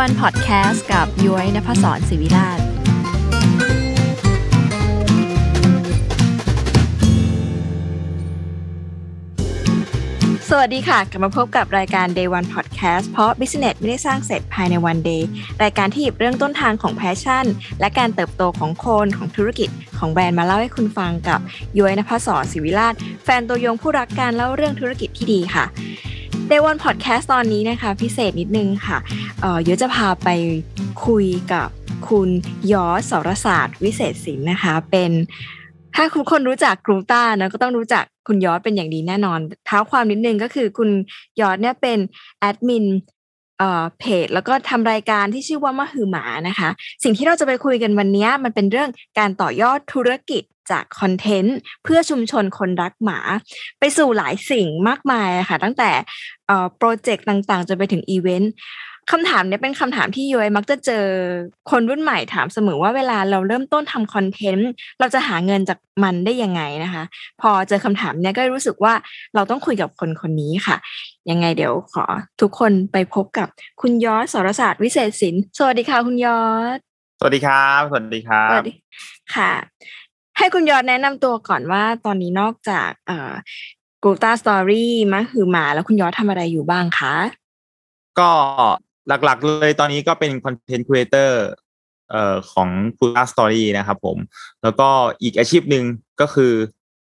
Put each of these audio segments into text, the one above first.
Day One Podcast กับย้อยนภศรศิวิราชสวัสดีค่ะ กลับมาพบกับรายการ Day One Podcast เพราะ Business ไม่ได้สร้างเสร็จภายในวัน day รายการที่หยิบเรื่องต้นทางของแพชชั่น และการเติบโตของคนของธุรกิจของแบรนด์มาเล่าให้คุณฟังกับย้อยนภศรศิวิราชแฟนตัวยงผู้รักการเล่าเรื่องธุรกิจที่ดีค่ะ Day One Podcast ตอนนี้นะคะพิเศษนิดนึงค่ะเอ่อเดี๋ยวจะพาไปคุยกับคุณยอสรศาสตร์ วิเศษศิลป์นะคะ เป็นถ้าคุณคนรู้จักกรูต้านะก็ต้องรู้จักคุณยอดเป็นอย่างดีแน่นอน เท้าความนิดนึงก็คือคุณยอดเนี่ยเป็นแอดมินเอ่อเพจแล้วก็ทำรายการที่ชื่อว่ามะคือหมานะคะ สิ่งที่เราจะไปคุยกันวันนี้มันเป็นเรื่องการต่อยอดธุรกิจ จากคอนเทนต์เพื่อชุมชนคนรักหมา ไปสู่หลายสิ่งมากมายอะค่ะ ตั้งแต่เอ่อโปรเจกต์ต่างๆ จนไปถึงอีเวนต์คำถามเนี้ยเป็นคำถามที่ย้อยมักจะเจอคนรุ่นใหม่ถามเสมอว่าเวลาเราเริ่มต้นทำคอนเทนต์เราจะหาเงินจากมันได้ยังไงนะคะ พอเจอคำถามเนี้ยก็รู้สึกว่าเราต้องคุยกับคนคนนี้ค่ะ ยังไงเดี๋ยวขอทุกคนไปพบกับคุณยอดสรศาสตร์วิเศษศิลป์สวัสดีค่ะคุณยอด สวัสดีครับ สวัสดีครับ สวัสดีค่ะ ให้คุณยอดแนะนำตัวก่อนว่าตอนนี้นอกจากเอ่อกูตาสตอรี่มะคือหมาแล้วคุณยอดทำอะไรอยู่บ้างคะ ก็หลักๆเลยตอนนี้ก็เป็น content creator เอ่อของ g o o d Story นะครับผม แล้วก็อีกอาชีพหนึ่งก็คือ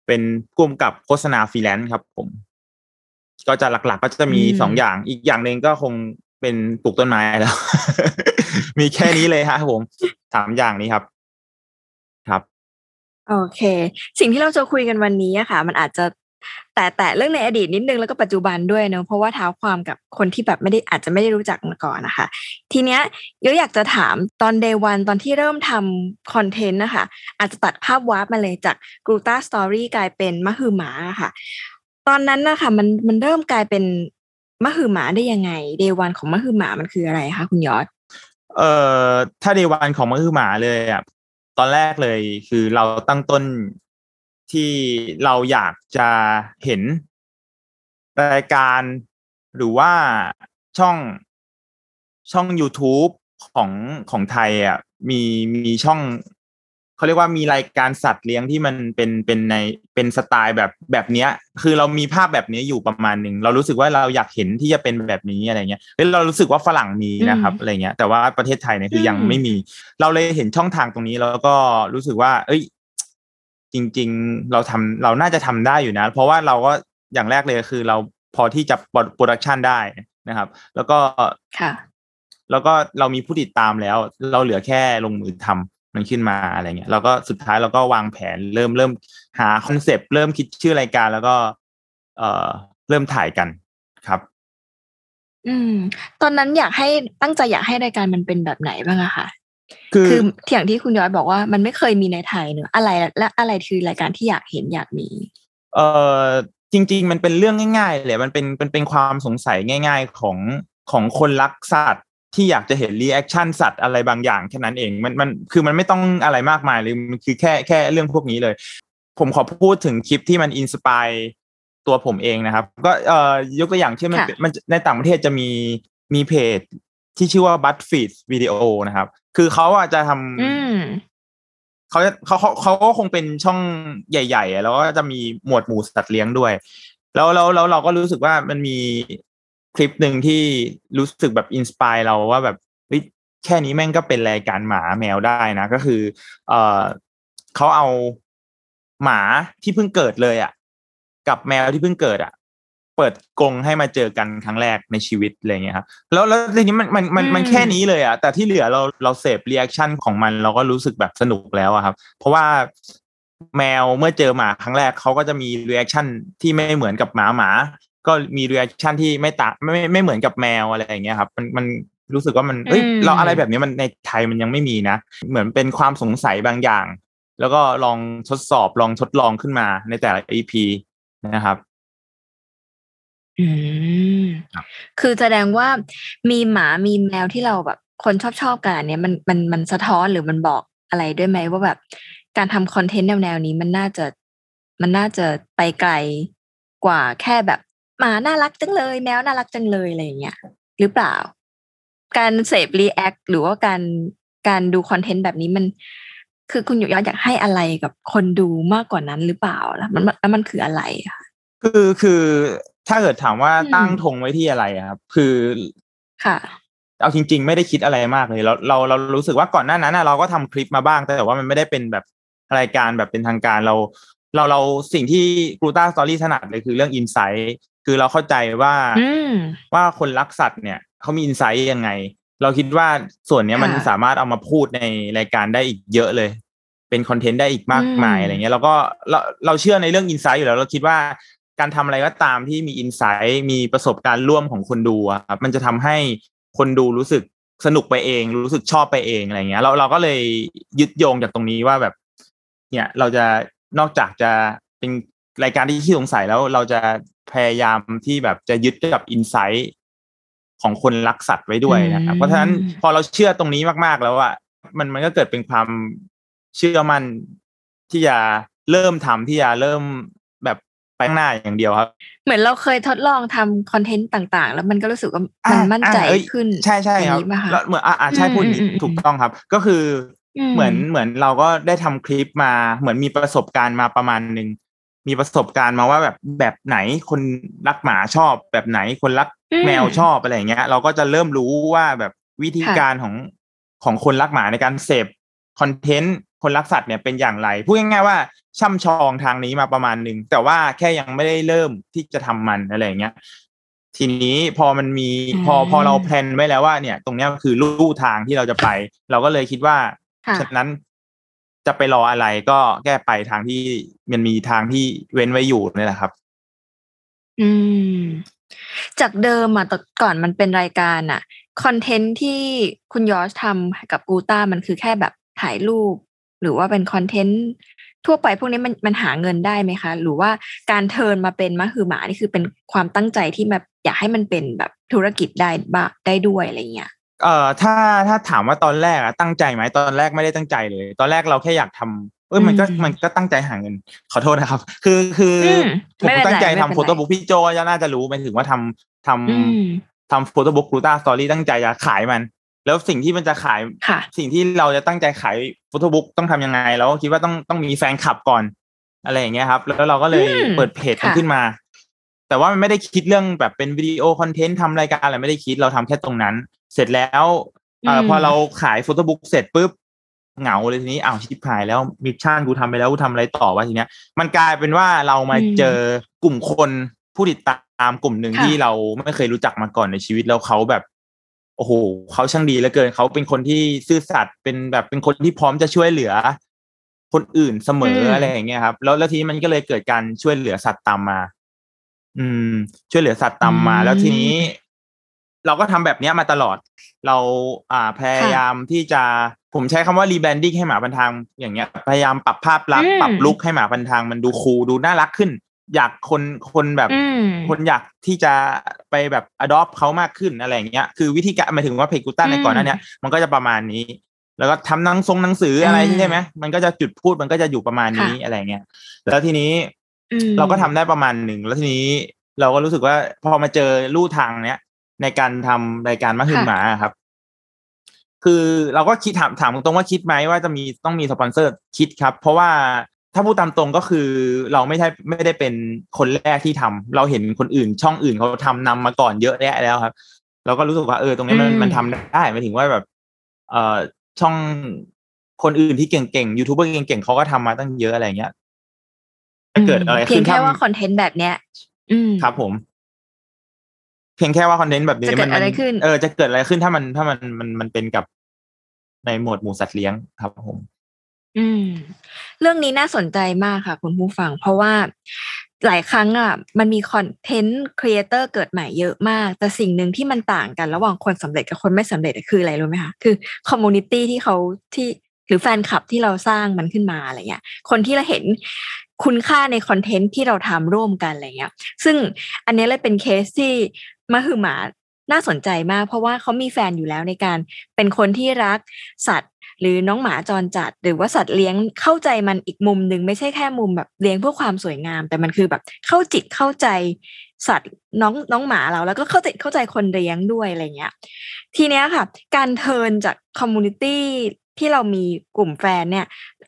เป็นผู้กำกับโฆษณาฟรีแลนซ์ครับผม ก็จะหลักๆก็จะมีสองอย่าง อีกอย่างหนึ่งก็คงเป็นปลูกต้นไม้แล้ว มีแค่นี้เลยฮะผมสามอย่างนี้ครับ ครับ โอเค สิ่งที่เราจะคุยกันวันนี้อะค่ะ มันอาจจะแต่แต่เรื่องในอดีตนิดนึงแล้วก็ปัจจุบันด้วยเนอะเพราะว่าเท้าความกับคนที่แบบไม่ได้อาจจะไม่ได้รู้จักมาก่อนนะคะ ทีเนี้ยยอยากจะถามตอน day one ตอนที่เริ่มทำคอนเทนต์นะคะ อาจจะตัดภาพวาร์ปมาเลยจากกรูตาสตอรี่กลายเป็นมะฮือหมาอะค่ะ ตอนนั้นนะคะมันมันเริ่มกลายเป็นมะฮือหมาได้ยังไง day one ของมะฮือหมามันคืออะไรคะคุณยอดเอ่อถ้าในวันของมะฮือหมาเลยอะ ตอนแรกเลยคือเราตั้งต้นที่เราอยากจะเห็นรายการหรือว่าช่องช่อง YouTube ของของไทยอะมีมีช่อง เขาเรียกว่ามีรายการสัตว์เลี้ยงที่มันเป็นเป็นในเป็นสไตล์แบบแบบเนี้ย คือเรามีภาพแบบนี้อยู่ประมาณหนึ่งเรารู้สึกว่าเราอยากเห็นที่จะเป็นแบบนี้อะไรเงี้ยแล้วเรารู้สึกว่าฝรั่งมีนะครับอืมอะไรเงี้ยแต่ว่าประเทศไทยเนี่ยคือยังอืมไม่มี เราเลยเห็นช่องทางตรงนี้แล้วก็รู้สึกว่า เอ้ย จริง ๆ เราทำเราน่าจะทำได้อยู่นะ เพราะว่าเราก็อย่างแรกเลยคือ เราพอที่จะ production ได้นะครับ แล้วก็ค่ะแล้วก็เรามีผู้ติดตามแล้ว เราเหลือแค่ลงมือทำ มันขึ้นมาอะไรเงี้ยแล้วก็สุดท้ายเราก็วางแผนเริ่มเริ่มหาคอนเซปต์เริ่มคิดชื่อรายการแล้วก็ เอ่อเริ่มถ่ายกันครับ อืม ตอนนั้นอยากให้ตั้งใจอยากให้รายการมันเป็นแบบไหนบ้างอะคะคือคืออย่างที่คุณย้อยบอกว่ามันไม่เคยมีในไทยเนอะอะไรและอะไรคือรายการที่อยากเห็นอยากมี เอ่อจริง ๆ มันเป็นเรื่องง่ายๆเลยมันเป็นมันเป็นความสงสัยง่าย ๆของของคนรักสัตว์ ที่อยากจะเห็น reaction สัตว์อะไรบางอย่างแค่นั้นเองมันมันคือมันไม่ต้องอะไรมากมายเลยมันคือแค่แค่เรื่องพวกนี้เลย ผมขอพูดถึงคลิปที่มัน inspire ตัวผมเองนะครับ ก็เอ่อยกตัวอย่างเช่นมันค่ะมันในต่างประเทศจะมีมีเพจที่ชื่อว่า BuzzFeed Video นะครับ คือเขาอาจจะทำอืมเขาเขาเขาเขาก็คงเป็นช่องใหญ่ๆอะแล้วก็จะมีหมวดหมู่สัตว์เลี้ยงด้วย แล้วแล้วแล้วเราก็รู้สึกว่ามันมี คลิปหนึ่งที่รู้สึกแบบอินสปายเราว่าแบบเฮ้ยแค่นี้แม่งก็เป็นรายการหมาแมวได้นะ ก็คือ เออเขาเอาหมาที่เพิ่งเกิดเลยอะ กับแมวที่เพิ่งเกิดอะ เปิดกรงให้มาเจอกันครั้งแรกในชีวิตอะไรเงี้ยครับแล้วแล้วทีนี้มันมันมันมันแค่นี้เลยอะแต่ที่เหลือเราเราเสพ reaction ของมันเราก็รู้สึกแบบสนุกแล้วอะครับ เพราะว่าแมวเมื่อเจอหมาครั้งแรกเขาก็จะมี reaction ที่ไม่เหมือนกับหมาหมา ก็มี reaction ที่ไม่ตาไม่ไม่ไม่เหมือนกับแมวอะไรอย่างเงี้ยครับ มันมันรู้สึกว่ามันเอ้ยอืมเราอะไรแบบนี้มันในไทยมันยังไม่มีนะ เหมือนเป็นความสงสัยบางอย่าง แล้วก็ลองทดสอบลองทดลองขึ้นมาในแต่ละ EP นะครับอืมครับคือแสดงว่ามีหมามีแมวที่เราแบบ คนชอบชอบๆกันอันเนี้ยมันมันมันสะท้อนหรือมันบอกอะไรด้วยไหมว่าแบบ การทำ content แนวๆนี้มันน่าจะมันน่าจะไปไกลกว่าแค่แบบ หมาน่ารักจังเลย แมวน่ารักจังเลยอะไรอย่างเงี้ยหรือเปล่า การเสพ react หรือว่าการการดูคอนเทนต์แบบนี้มัน คือคุณอยู่ยอดอยากให้อะไรกับคนดูมากกว่านั้นหรือเปล่าแล้วมันแล้วมันคืออะไรอะคะคือคือถ้าเกิดถามว่าอืมตั้งธงไว้ที่อะไรอะครับ คือค่ะเอาจริง ๆ ไม่ได้คิดอะไรมากเลยเราเราเรารู้สึกว่าก่อนหน้านั้นน่ะเราก็ทำคลิปมาบ้าง แต่ว่ามันไม่ได้เป็นแบบรายการแบบเป็นทางการเรา เราเราสิ่งที่กรูต้าสตอรี่ถนัดเลยคือเรื่องอินไซต์ คือเราเข้าใจว่าอืมว่าคนรักสัตว์เนี่ยเขามีอินไซต์ยังไง เราคิดว่าส่วนเนี้ยมันค่ะสามารถเอามาพูดในรายการได้อีกเยอะเลย เป็นคอนเทนต์ได้อีกมากมายอืมอะไรเงี้ยเราก็เราเราเชื่อในเรื่องอินไซต์อยู่แล้วเราคิดว่าการทำอะไรก็ตามที่มีอินไซต์มีประสบการณ์ร่วมของคนดูอะครับมันจะทำให้คนดูรู้สึกสนุกไปเอง รู้สึกชอบไปเองอะไรเงี้ยเราเราก็เลยยึดโยงจากตรงนี้ว่าแบบ เนี่ยเราจะนอกจากจะเป็นรายการที่ขี้สงสัยแล้วเราจะ พยายามที่แบบจะยึดกับอินไซต์ของคนรักสัตว์ไว้ด้วยนะครับอืมเพราะฉะนั้นพอเราเชื่อตรงนี้มากๆแล้วอะมันมันก็เกิดเป็นความเชื่อมั่นที่จะเริ่มทำที่จะเริ่มแบบไปข้างหน้าอย่างเดียวครับ เหมือนเราเคยทดลองทำคอนเทนต์ต่างๆ แล้วมันก็รู้สึกว่ามันมั่นใจอ่าเอ้ยขึ้นใช่ใช่อย่าคงรับนี้ป่ะคะแล้วเหมือนอ่าอ่าใช่อืมพูดอย่างนี้อืมอืมถูกต้องครับ ก็คืออมเหมือนเหมือนเราก็ได้ทำคลิปมาเหมือนมีประสบการณ์มาประมาณหนึ่ง มีประสบการณ์มาว่าแบบแบบไหนคนรักหมาชอบ แบบไหนคนรักอืมแมวชอบอะไรอย่างเงี้ย เราก็จะเริ่มรู้ว่าแบบวิธีค่ะการของของคนรักหมาในการเสพคอนเทนต์คนรักสัตว์เนี่ยเป็นอย่างไรพูดง่ายๆว่าช่ำชองทางนี้มาประมาณหนึ่งแต่ว่าแค่ยังไม่ได้เริ่มที่จะทำมันอะไรอย่างเงี้ยทีนี้พอมันมีพอพอเรา plan ไว้แล้วว่าเนี่ย ตรงเนี้ยคือลู่ทางที่เราจะไป เราก็เลยคิดว่าค่ะฉะนั้น จะไปรออะไรก็แก้ไปทางที่มันมีทางที่เว้นไว้อยู่นี่แหละครับ อืม จากเดิมอะแต่ก่อนมันเป็นรายการอะ content ที่คุณยอชทำกับกูต้ามันคือแค่แบบถ่ายรูป หรือว่าเป็น content ทั่วไปพวกนี้มันมันหาเงินได้ไหมคะ หรือว่าการ turn มาเป็นมาคือหมานี่คือเป็นความตั้งใจที่แบบอยากให้มันเป็นแบบธุรกิจได้บ้าได้ด้วยอะไรเงี้ย เอ่อถ้าถ้าถามว่าตอนแรกอะตั้งใจไหมตอนแรกไม่ได้ตั้งใจเลย ตอนแรกเราแค่อยากทำเออมันก็อืมมันก็ตั้งใจหาเงิน ขอโทษนะครับ คือคืออมผมไม่เป็นไรตั้งใจไม่เป็นทำไร photobook พี่โจจะน่าจะรู้ไปถึงว่าทำทำอืมทำ photobook กูต้า story ตั้งใจจะขายมัน แล้วสิ่งที่มันจะขายค่ะสิ่งที่เราจะตั้งใจขาย photobook ต้องทำยังไงเราก็คิดว่าต้องต้องมีแฟนคลับก่อน อะไรอย่างเงี้ยครับ แล้วเราก็เลยอืมเปิดเพจมันค่ะขึ้นมา แต่ว่ามันไม่ได้คิดเรื่องแบบเป็น video content ทำรายการอะไรไม่ได้คิดเราทำแค่ตรงนั้น เสร็จแล้วเอ่ออมพอเราขาย photobook เสร็จปุ๊บเหงาเลยทีนี้อ้าวชิบหายแล้ว mission กูทำไปแล้วกูทำอะไรต่อวะทีเนี้ย มันกลายเป็นว่าเรามาอืมเจอกลุ่มคนผู้ติดตามกลุ่มหนึ่งค่ะที่เราไม่เคยรู้จักมาก่อนในชีวิตแล้วเขาแบบโอ้โหเขาช่างดีเหลือเกินเขาเป็นคนที่ซื่อสัตย์เป็นแบบเป็นคนที่พร้อมจะช่วยเหลือ คนอื่นเสมออะไรอย่างเงี้ยครับ แล้วแล้วทีนี้มันก็เลยเกิดการช่วยเหลือสัตว์ตามมา อืม ช่วยเหลือสัตว์ตามมาอืมแล้วทีนี้ เราก็ทำแบบเนี้ยมาตลอด เราอ่าพยายามที่จะผมใช้คำว่า rebranding ให้หมาพันทางอย่างเงี้ย พยายามปรับภาพลักษณ์อืมปรับ look ให้หมาพันทางมันดู cool ดูน่ารักขึ้น อยากคนคนแบบอืมคนอยากที่จะไปแบบ adopt เขามากขึ้นอะไรอย่างเงี้ยคือวิธีการหมายถึงว่าเพจกูต้าในก่อนหน้าเนี้ยมันก็จะประมาณนี้ แล้วก็ทำหนังทรงหนังสืออะไรอืมใช่ไหมมันก็จะจุดพูดมันก็จะอยู่ประมาณนี้ค่ะอะไรเงี้ยแล้วทีนี้อืมเราก็ทำได้ประมาณหนึ่งแล้วทีนี้เราก็รู้สึกว่าพอมาเจอลู่ทางเนี้ย ในการทำรายการมะฮึมหมาอะครับ คือเราก็คิดถามถามตรงๆว่าคิดไหมว่าจะมีต้องมีสปอนเซอร์คิดครับ เพราะว่าถ้าพูดตามตรงก็คือเราไม่ใช่ไม่ได้เป็นคนแรกที่ทำเราเห็นคนอื่นช่องอื่นเขาทำนำมาก่อนเยอะแยะแล้วครับ เราก็รู้สึกว่าเออตรงนี้มันอืมมันทำได้หมายถึงว่าแบบ เอ่อช่องคนอื่นที่เก่งๆยูทูบเบอร์เก่งๆเขาก็ทำมาตั้งเยอะอะไรเงี้ยถ้าเกิดอะไรเพียขึ้งนแค่ถ้าว่าคอนเทนต์แบบเนี้ย อืมครับผม เพียงแค่ว่าคอนเทนต์แบบนี้จะเกิดมัอะไรขึ้น เออจะเกิดอะไรขึ้นถ้ามันถ้ามันมันมันเป็นกับในหมวดหมู่สัตว์เลี้ยงครับผม อืม เรื่องนี้น่าสนใจมากค่ะ คุณผู้ฟัง เพราะว่าหลายครั้งอะมันมี content creator เกิดใหม่เยอะมาก แต่สิ่งหนึ่งที่มันต่างกันระหว่างคนสำเร็จกับคนไม่สำเร็จอะคืออะไรรู้ไหมคะคือ community ที่เขาที่หรือแฟนคลับที่เราสร้างมันขึ้นมาอะไรเงี้ย คนที่เราเห็นคุณค่าใน content ที่เราทำร่วมกันอะไรเงี้ย ซึ่งอันนี้เลยเป็นเคสที่ มหึมาน่าสนใจมาก เพราะว่าเขามีแฟนอยู่แล้วในการเป็นคนที่รักสัตว์ หรือน้องหมาจรจัด หรือว่าสัตว์เลี้ยงเข้าใจมันอีกมุมหนึ่งไม่ใช่แค่มุมแบบเลี้ยงเพื่อความสวยงาม แต่มันคือแบบเข้าจิตเข้าใจสัตว์น้องน้องหมาเราแล้วก็เข้าใจเข้าใจคนเลี้ยงด้วยอะไรเงี้ย ทีเนี้ยค่ะ การ turn จาก community ที่เรามีกลุ่มแฟนเนี่ย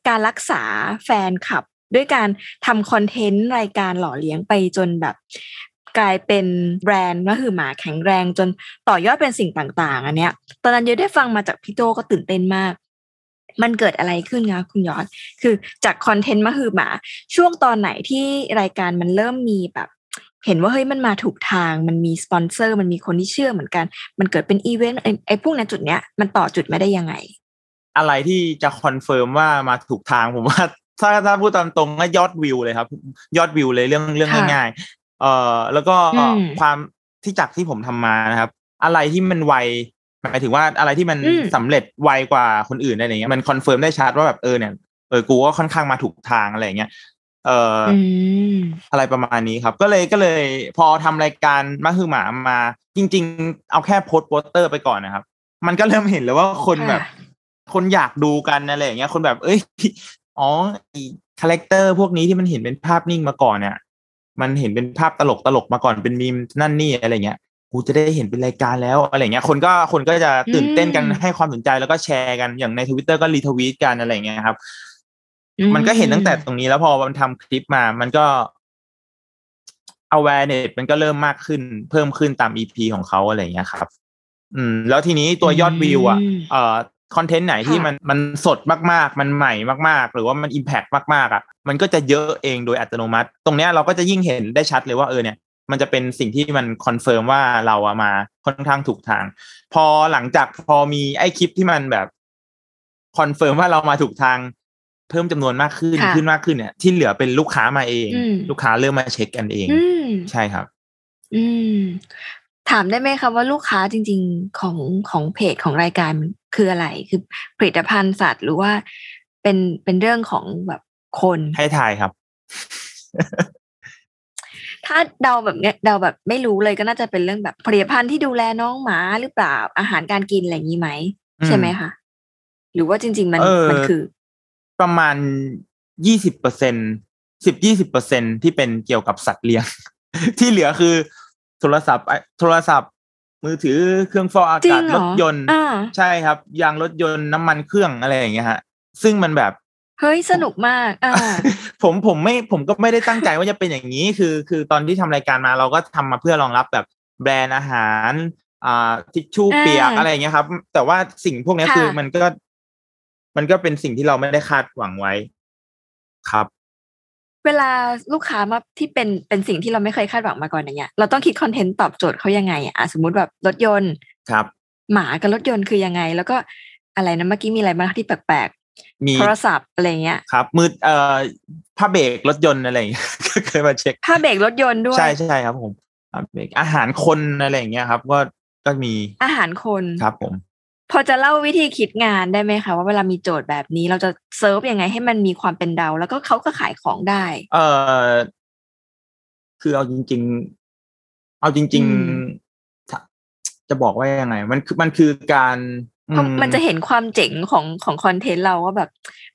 การรักษาแฟนคลับด้วยการทำ content รายการหล่อเลี้ยงไปจนแบบ กลายเป็นแบรนด์ก็คือหมาแข็งแรงจนต่อยอดเป็นสิ่งต่างๆ อันเนี้ย ตอนนั้นเยอะได้ฟังมาจากพี่โตก็ตื่นเต้นมาก มันเกิดอะไรขึ้นคะคุณยอด คือจาก content มาคือหมา ช่วงตอนไหนที่รายการมันเริ่มมีแบบเห็นว่าเฮ้ยมันมาถูกทาง มันมีสปอนเซอร์ มันมีคนที่เชื่อเหมือนกัน มันเกิดเป็นอีเวนต์ไอ้ไอ้พวกนั้นจุดเนี้ยมันต่อจุดไม่ได้ยังไง อะไรที่จะ confirm ว่ามาถูกทางผมว่าถ้าถ้าพูดตามตรงก็ยอดวิวเลยครับ ยอดวิวเลยเรื่องเรื่องค่ะง่ายๆ เอ่อแล้วก็อืมความที่จากที่ผมทำมานะครับ อะไรที่มันไวหมายถึงว่าอะไรที่มันอืมสำเร็จไวกว่าคนอื่นอะไรอย่างเงี้ยมัน confirm ได้ชัดว่าแบบเออเนี่ยเออกูก็ค่อนข้างมาถูกทางอะไรอย่างเงี้ยเอ่อออืมอะไรประมาณนี้ครับ ก็เลยก็เลยพอทำรายการมาคือหมามา จริง ๆ เอาแค่โพสต์โปสเตอร์ไปก่อนนะครับ มันก็เริ่มเห็นแล้วว่าคนค่ะแบบ คนอยากดูกันอะไรอย่างเงี้ย คนแบบ เอ้ยอ๋อไอ้ character พวกนี้ที่มันเห็นเป็นภาพนิ่งมาก่อนเนี่ย มันเห็นเป็นภาพตลกตลกมาก่อนเป็นมีมนั่นนี่อะไรเงี้ยกูจะได้เห็นเป็นรายการแล้วอะไรเงี้ยคนก็คนก็จะตื่นเต้นกันอืมให้ความสนใจแล้วก็แชร์กันอย่างในทวิตเตอร์ก็รีทวีตกันอะไรเงี้ยครับอืมมันก็เห็นตั้งแต่ตรงนี้แล้วพอมันทำคลิปมา มันก็ awareness มันก็เริ่มมากขึ้น เพิ่มขึ้นตาม EP ของเขาอะไรอย่างเงี้ยครับ อืม แล้วทีนี้ตัวยอดวิวอะอืมเอ่อ คอนเทนต์ไหนที่ค่ะมันมันสดมากๆ มันใหม่มาก ๆ หรือว่ามันอิมแพ t มากๆอะมันก็จะเยอะเองโดยอัตโนมัติ ตรงเนี้ยเราก็จะยิ่งเห็นได้ชัดเลยว่าเออเนี่ยมันจะเป็นสิ่งที่มัน confirm ว่าเราอะมาค่อนข้างถูกทาง พอหลังจากพอมีไอ้คลิปที่มันแบบ confirm ว่าเรามาถูกทาง เพิ่มจำนวนมากขึ้นค่ะขึ้นมากขึ้นเนี่ย ที่เหลือเป็นลูกค้ามาเองอืมลูกค้าเริ่มมาเช็คกันเองอืมใช่ครับ อืม ถามได้ไหมคะว่าลูกค้าจริง ๆของของเพจของรายการมัน คืออะไรคือผลิตภัณฑ์สัตว์หรือว่าเป็นเป็นเรื่องของแบบคนให้ถ่ายครับ ถ้าเดาแบบเนี้ยเดาแบบไม่รู้เลยก็น่าจะเป็นเรื่องแบบผลิตภัณฑ์ที่ดูแลน้องหมาหรือเปล่าอาหารการกินอะไรอย่างนี้ไหมอืมใช่ไหมคะหรือว่าจริง ๆ มันเออมันคือ ประมาณยี่สิบเปอร์เซ็นสิบยี่สิบเปอร์เซ็นที่เป็นเกี่ยวกับสัตว์เลี้ยง ที่เหลือคือ โทรศัพท์ไอ้โทรศัพท์ มือถือเครื่องฟอกอาจริกางศเหรรอถยนต์อ่าใช่ครับ ยางรถยนต์น้ำมันเครื่องอะไรอย่างเงี้ยฮะ ซึ่งมันแบบ เฮ้ยสนุกมากอ่าผมผมไม่ผมก็ไม่ได้ตั้งใจว่าจะเป็นอย่างนี้คือ คือตอนที่ทำรายการมาเราก็ทำมาเพื่อรองรับแบบแบรนด์อาหารอ่าทิชชู่อ่าเปียกอะไรอย่างเงี้ยครับ แต่ว่าสิ่งพวกเนี้ยค่ะคือมันก็ มันก็เป็นสิ่งที่เราไม่ได้คาดหวังไว้ ครับ เวลาลูกค้ามาที่เป็นเป็นสิ่งที่เราไม่เคยคาดหวังมาก่อนอย่างเงี้ยเราต้องคิดคอนเทนต์ตอบโจทย์เขายังไงอะอะสมมติแบบรถยนต์ครับ หมากับรถยนต์คือยังไง แล้วก็อะไรนะเมื่อกี้มีอะไรบ้างที่แปลกมีๆโทรศัพท์อะไรเงี้ยครับ มือเอ่อผ้าเบรกรถยนต์อะไรอย่างเงี้ยก็เคยมาเช็คผ้าเบรกรถยนต์ด้วยใช่ใช่ครับผมผ้าเบรกอาหารคนอะไรอย่างเงี้ยครับ ก็ก็มีอาหารคนครับผม พอจะเล่าวิธีคิดงานได้ไหมคะว่าเวลามีโจทย์แบบนี้เราจะเซิร์ฟยังไงให้มันมีความเป็นเดา แล้วก็เขาก็ขายของได้ เอ่อคือเอาจริง ๆ เอาจริงอืมๆถ้าจะบอกว่ายังไง มันคือมันคือการเพราะอืมันจะเห็นความเจ๋งของของคอนเทนต์เราว่าแบบ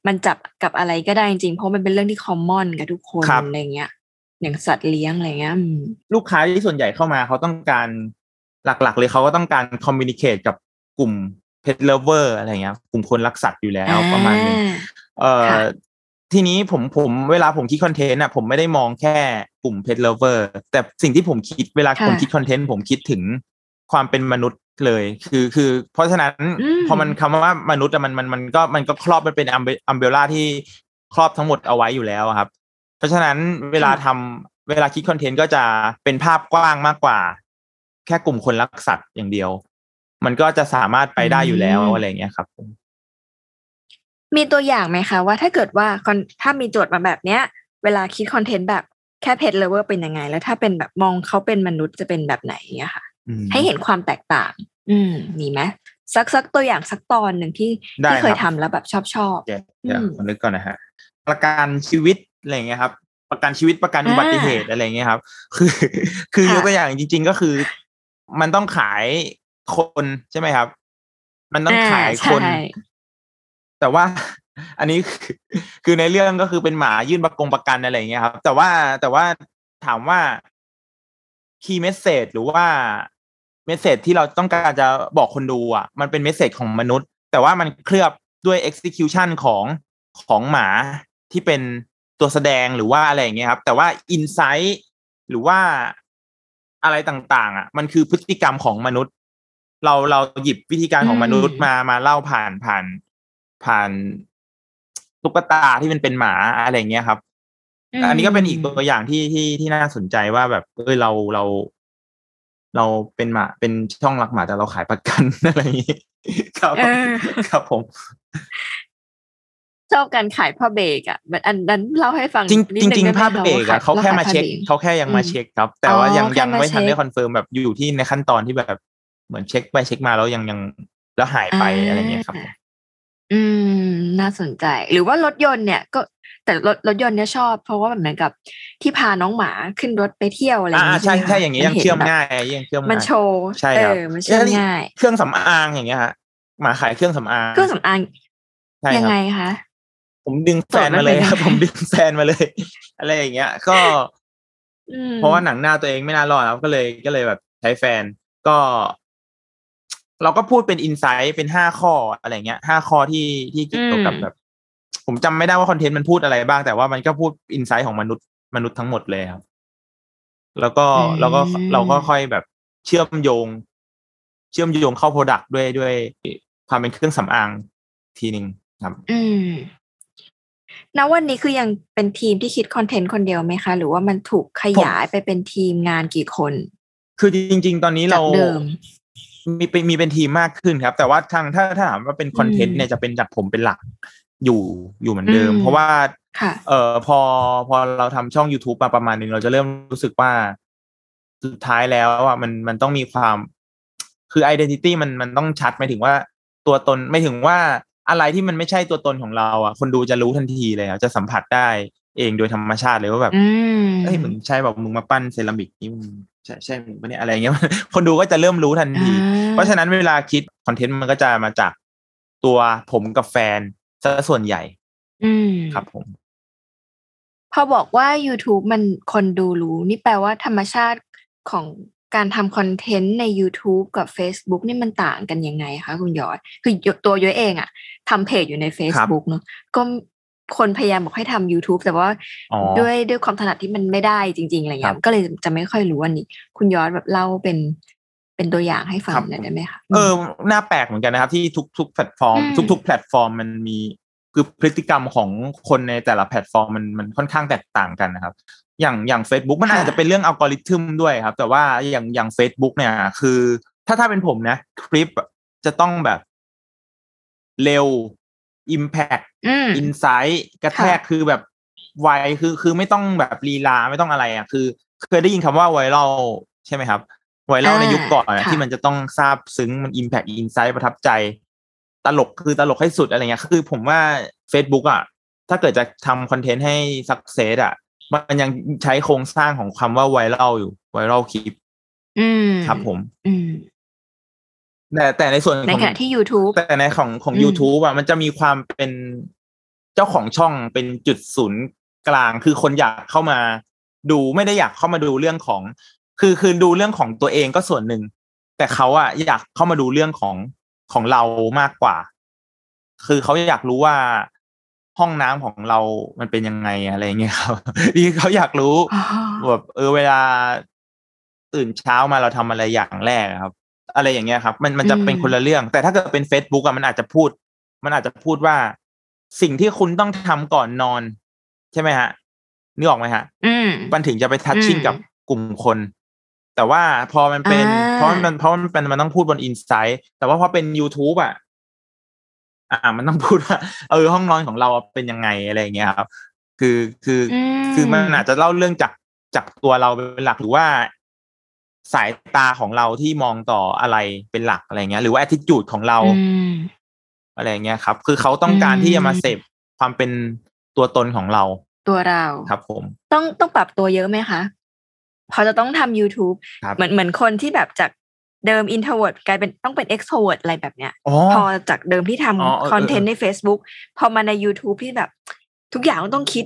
มันจับกับอะไรก็ได้จริงๆเพราะมันเป็นเรื่องที่คอมมอนกับทุกคนอะไรเงี้ยอย่างสัตว์เลี้ยงอะไรเงี้ยอืมลูกค้าที่ส่วนใหญ่เข้ามาเขาต้องการหลัก ๆ เลยเขาก็ต้องการคอมมิ n นิเค e กับกลุ่ม เพ t เลเวอร์อะไรเงี้ยกลุ่มคนรักสัตว์อยู่แล้วประมาณนึงอ่าเอ่อค่ะทีนี้ผมผมเวลาผมคิด content อะผมไม่ได้มองแค่กลุ่มเพ t เลเวอร์แต่สิ่งที่ผมคิดเวลาค่ะผมคิด content ผมคิดถึงความเป็นมนุษย์เลยคือคือ เพราะฉะนั้นอืมพอมันคำว่ามนุษย์อะมันมันมันก็มันก็ครอบมันเป็น umbrella ที่ครอบทั้งหมดเอาไว้อยู่แล้วอะครับ เพราะฉะนั้นเวลาทำเวลาคิด content ก็จะเป็นภาพกว้างมากกว่า แค่กลุ่มคนรักสัตว์อย่างเดียว มันก็จะสามารถไปได้อยู่แล้วอะไรอย่างเงี้ยครับผมมีตัวอย่างไหมคะว่าถ้าเกิดว่าคอนถ้ามีโจทย์มาแบบเนี้ย เวลาคิดคอนเทนต์แบบแค่เพจเลเวอร์เป็นยังไง แล้วถ้าเป็นแบบมองเขาเป็นมนุษย์จะเป็นแบบไหนเงี้ยค่ะอืมให้เห็นความแตกต่าง อืมมีไหมสักสักตัวอย่างสักตอนหนึ่งที่ได้ที่เคยครับทำแล้วแบบชอบชอบเดี๋ยวเดี๋ยวอืมผมนึกก่อนนะฮะประกันชีวิตอะไรอย่างเงี้ยครับ ประกันชีวิตประกันอุบัติเหตุอะไรอย่างเงี้ยครับ คือ คือค่ะยกตัวอย่างจริง ๆ ก็คือ มันต้องขาย คนใช่ไหมครับ มันต้องขายคนอ่าใช่แต่ว่า อันนี้คือคือในเรื่องก็คือเป็นหมายื่นประกงประกันอะไรอย่างเงี้ยครับ แต่ว่าแต่ว่าถามว่า key message หรือว่า message ที่เราต้องการจะบอกคนดูอะ มันเป็น message ของมนุษย์ แต่ว่ามันเคลือบด้วย execution ของของหมาที่เป็นตัวแสดงหรือว่าอะไรอย่างเงี้ยครับ แต่ว่า insight หรือว่าอะไรต่าง ๆ อะ มันคือพฤติกรรมของมนุษย์ เราเราหยิบวิธีการของมนุษย์มามาเล่าผ่านผ่านผ่านตุ๊กตาที่มันเป็นหมาอะไรอย่างเงี้ยครับมอันนี้ก็เป็นอีกตัวอย่างที่ที่ที่น่าสนใจว่าแบบเออเราเรา เราเป็นหมาเป็นช่องรักหมาแต่เราขายประกันอะไรอย่างงี้ครับเออครับผมชอบการขายผ้าเบรกอะมันอันนั้นเล่าให้ฟังจริงนิดจนึริงได้ไหมๆภาพเบรกว่อะเขาแค่มาเช็ครขยผ้บรกเขาแค่ยังมาอืมเช็คครับ แต่ว่าอ๋อยังแค่ยังมาไม่ทันเช็คได้คอนเฟิร์มแบบอยู่ที่ในขั้นตอนที่แบบ เหมือนเช็คไปเช็คมาแล้วยังยังแล้วหายไปอะไรเงี้ยครับ อืม น่าสนใจ หรือว่ารถยนต์เนี่ยก็แต่รถรถยนต์เนี่ยชอบ เพราะว่ามันเหมือนกับที่พาน้องหมาขึ้นรถไปเที่ยวอะไรอย่างอ่านี้ใช่ไหมคะใช่อย่างเงี้ยยังห็นเชื่อมแบบง่ายยังเชื่อมมันง่ายโชว์ใช่เอครับอมันเชื่อมง่าย เครื่องสำอางอย่างเงี้ยฮะหมาขายเครื่องสำอางเครื่องสำอางใช่ยังครับไงคะผมดึงแฟนมาเลยครับผมดึงแฟนมาเลย อะไรอย่างเงี้ย ก็อืมเพราะว่าหนังหน้าตัวเองไม่น่ารอดครับก็เลยก็เลยแบบใช้แฟน ก็ เราก็พูดเป็นอินไซต์เป็นห้าข้ออะไรเงี้ยห้าข้อที่ที่เกี่ยวกับแบบ ผมจำไม่ได้ว่า content มันพูดอะไรบ้าง แต่ว่ามันก็พูด insight ของมนุษย์มนุษย์ทั้งหมดเลยครับ แล้วก็เราก็เราก็ค่อยแบบเชื่อมโยง เชื่อมโยงเข้า product ด้วยด้วยความเป็นเครื่องสำอางทีหนึ่งครับ อืมณวันนี้คือยังเป็นทีมที่คิด content คนเดียวไหมคะ หรือว่ามันถูกขยายไปเป็นทีมงานกี่คน คือจริง ๆ ตอนนี้จากเดิ มเรามีเป็นมีเป็นทีมมากขึ้นครับ แต่ว่าทางถ้าถ้าถามว่าเป็น content อืมเนี่ยจะเป็นจากผมเป็นหลักอยู่อยู่เหมือนเดิมอืมเพราะว่าค่ะเอ่อพอพอเราทำช่อง youtube มาประมาณหนึงเราจะเริ่มรู้สึกว่า สุดท้ายแล้วอะมันมันต้องมีความคือ identity มันมันต้องชัดหมายถึงว่าตัวตนไม่ถึงว่าอะไรที่มันไม่ใช่ตัวตนของเราอะ คนดูจะรู้ทันทีเลยอะจะสัมผัสได้เองโดยธรรมชาติเลยว่าแบบอืมเอ้ยมึงใช่แบบมึงมาปั้นเซรามิกนี่มึง ใช่ใช่มึงปะเนี่ยอะไรเงี้ย คนดูก็จะเริ่มรู้ทันทีอ่าเพราะฉะนั้นเวลาคิดคอนเทนต์มันก็จะมาจากตัวผมกับแฟนซะส่วนใหญ่ อืมครับผม พอบอกว่า YouTube มันคนดูรู้ นี่แปลว่าธรรมชาติของการทำคอนเทนต์ใน YouTube กับ Facebook นี่มันต่างกันยังไงคะคุณยอด คือตัวย้อยเองอะทำเพจอยู่ใน Facebook เนอะก็ คนพยายามบอกให้ทำ YouTube แต่ว่าอ๋อด้วยด้วยความถนัดที่มันไม่ได้จริง ๆอะไรครัเงี้บยก็เลยจะไม่ค่อยรู้อันนี้ คุณยอดแบบเล่าเป็นเป็นตัวอย่างให้ฟังครับหน่อยได้ไหมคะเออน่าแปลกเหมือนกันนะครับ ที่ทุกทุกแพลตฟอร์มอืมทุกทุกแพลตฟอร์มมันมีคือพฤติกรรมของคนในแต่ละแพลตฟอร์มมันมันค่อนข้างแตกต่างกันนะครับ อย่างอย่าง Facebook มันอาจจะเป็นเรื่องอัลกอริทึมด้วยครับ แต่ว่าอย่างอย่าง Facebook เนี่ย คือ ถ้าถ้าเป็นผมนะ คลิปอะจะต้องแบบเร็ว impact อืม insight กระแทกคือแบบไวคือคือไม่ต้องแบบลีลาไม่ต้องอะไรอะ คือเคยได้ยินคำว่าไวรัลใช่ไหมครับไวรัลอ่าในยุคก่อนอะค่ะที่มันจะต้องซาบซึ้งมันอิมแพ t อินไซต์ประทับใจ ตลกคือตลกให้สุดอะไรเงี้ยคือผมว่า Facebook อะ ถ้าเกิดจะทำคอนเทนต์ให้สักเซสอะ มันยังใช้โครงสร้างของคำว่าไวรัลอยู่ไวรัลคลิปอืมครับผม อืม แต่แต่ในส่วนในของขณะที่ YouTube แต่ในของของอืม YouTube อะมันจะมีความเป็นเจ้าของช่องเป็นจุดศูนย์กลาง คือคนอยากเข้ามาดูไม่ได้อยากเข้ามาดูเรื่องของ คือคือดูเรื่องของตัวเองก็ส่วนหนึ่ง แต่เขาอะอยากเข้ามาดูเรื่องของของเรามากกว่า คือเขาอยากรู้ว่าห้องน้ำของเรามันเป็นยังไงอะไรเงี้ยครับนี่เขาอยากรู้อ๋อแบบเออเวลาตื่นเช้ามาเราทำอะไรอย่างแรกอะครับ อะไรอย่างเงี้ยครับ มันมันจะเป็นคนละเรื่อง แต่ถ้าเกิดเป็น Facebook อะมันอาจจะพูด มันอาจจะพูดว่าสิ่งที่คุณต้องทำก่อนนอน ใช่ไหมฮะนึกออกไหมฮะอืมมันถึงจะไปทัชชิ่งอืมกับกลุ่มคน แต่ว่าพอมันเป็นอ่าเพราะมันเพราะมันเป็นมันต้องพูดบนอินไซต์แต่ว่าพอเป็น YouTube อะอ่า มันต้องพูดว่าเออห้องนอนของเราเป็นยังไงอะไรอย่างเงี้ยครับ คือคืออมคือมันอาจจะเล่าเรื่องจากจากตัวเราเป็นหลักหรือว่า สายตาของเราที่มองต่ออะไรเป็นหลักอะไรเงี้ย หรือว่า attitude ของเราอืมอะไรเงี้ยครับ คือเขาต้องการอืมที่จะมาเสพความเป็นตัวตนของเรา ตัวเราครับ ผม ต้องต้องปรับตัวเยอะไหมคะพอจะต้องทำ YouTube ครับเหมือนเหมือนคนที่แบบจากเดิม introvert กลายเป็นต้องเป็น extrovert อะไรแบบเนี้ยอ๋อพอจากเดิมที่อ๋อเออทำคอนเทนต์ใน Facebook พอมาใน YouTube ที่แบบ ทุกอย่างต้องคิด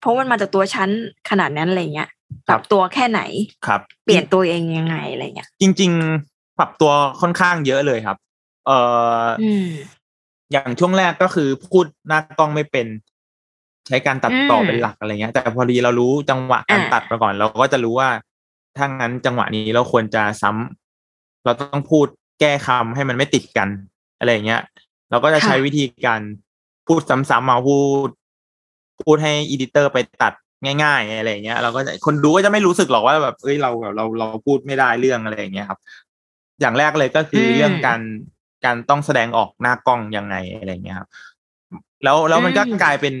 เพราะมันมาจากตัวฉันขนาดนั้นอะไรเงี้ย ปรับตัวแค่ไหนครับ เปลี่ยนตัวเองยังไงอะไรเงี้ยจริง ๆ ปรับตัวค่อนข้างเยอะเลยครับ เอ่อออืมอย่างช่วงแรกก็คือพูดหน้ากล้องไม่เป็น ใช้การตัดต่ออมเป็นหลักอะไรเงี้ย แต่พอดีเรารู้จังหวะการอ่าตัดมาก่อน เราก็จะรู้ว่าถ้างั้นจังหวะนี้เราควรจะซ้ำเราต้องพูดแก้คำให้มันไม่ติดกันอะไรอย่างเงี้ย เราก็จะใช้วิธีการพูดซ้ำๆมาพูด พูดให้ editor ไปตัด ง่าย ๆ อะไรอย่างเงี้ยเราก็จะคนดูก็จะไม่รู้สึกหรอกว่าแบบเอ้ยเราแบบเราเราพูดไม่ได้เรื่องอะไรอย่างเงี้ยครับ อย่างแรกเลยก็คืออืมเรื่องการการต้องแสดงออกหน้ากล้องยังไงอะไรอย่างเงี้ยครับแล้วแล้วมันก็อืมกลายเป็น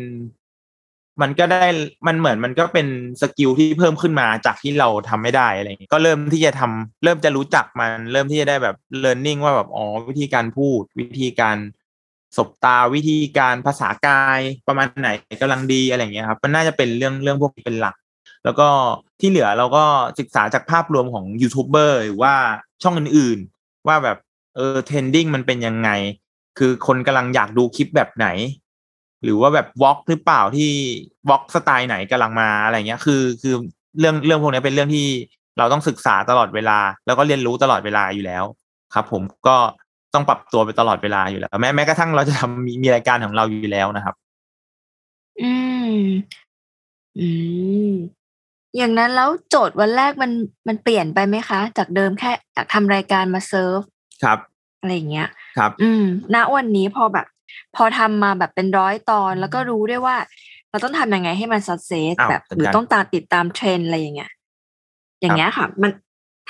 มันก็ได้มันเหมือนมันก็เป็น skill ที่เพิ่มขึ้นมาจากที่เราทำไม่ได้อะไรอย่างเงี้ยก็เริ่มที่จะทำเริ่มจะรู้จักมัน เริ่มที่จะได้แบบ learning ว่าแบบอ๋อวิธีการพูด วิธีการ สบตาวิธีการภาษากายประมาณไหนกำลังดีอะไรอย่างเงี้ยครับมันน่าจะเป็นเรื่องเรื่องพวกนี้เป็นหลัก แล้วก็ที่เหลือเราก็ศึกษาจากภาพรวมของยูทูบเบอร์หรือว่าช่องอื่นๆ ว่าแบบเออ trending มันเป็นยังไง คือคนกำลังอยากดูคลิปแบบไหน หรือว่าแบบ vlog หรือเปล่าที่ vlog สไตล์ไหนกำลังมาอะไรเงี้ยคือคือเรื่องเรื่องพวกนี้เป็นเรื่องที่เราต้องศึกษาตลอดเวลา แล้วก็เรียนรู้ตลอดเวลาอยู่แล้วครับ ผมก็ ต้องปรับตัวไปตลอดเวลาอยู่แล้ว แม้แม้กระทั่งเราจะทำมีมีรายการของเราอยู่แล้วนะครับ อืม อืม อย่างนั้นแล้วโจทย์วันแรกมันมันเปลี่ยนไปไหมคะ จากเดิมแค่อยากทำรายการมาเซิร์ฟครับอะไรอย่างเงี้ย ครับ อืม ณวันนี้พอแบบ พอทำมาแบบเป็นร้อยตอนแล้วก็รู้ด้วยว่า เราต้องทำยังไงให้มันสั c เซสอ้าวแบบจัดหรือการต้องตามติดตามเทรนด์อะไรอย่างเงี้ย อย่างเงี้ยค่ะ มัน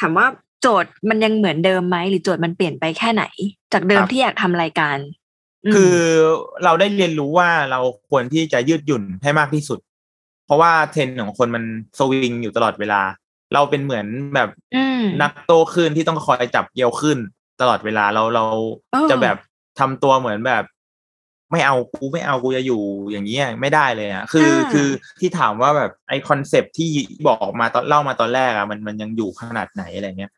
ถามว่า โจทย์มันยังเหมือนเดิมไหมหรือโจทย์มันเปลี่ยนไปแค่ไหน จากเดิมที่อยากทำรายการมคือเราได้เรียนรู้ว่าเราควรที่จะยืดหยุ่นให้มากที่สุด เพราะว่าเทรนด์ของคนมันสวิงอยู่ตลอดเวลา เราเป็นเหมือนแบบอืมนักโตขึ้นที่ต้องคอยจับเกี่ยวขึ้นตลอดเวลาเราเราเออจะแบบทำตัวเหมือนแบบ ไม่เอากูไม่เอากูจะอยู่อย่างนี้ยไม่ได้เลยอะคืออาคือที่ถามว่าแบบไอคอนเซปที่บอกมาตอนเล่ามาตอนแรกอะมันมันยังอยู่ขนาดไหนอะไรเงี้ย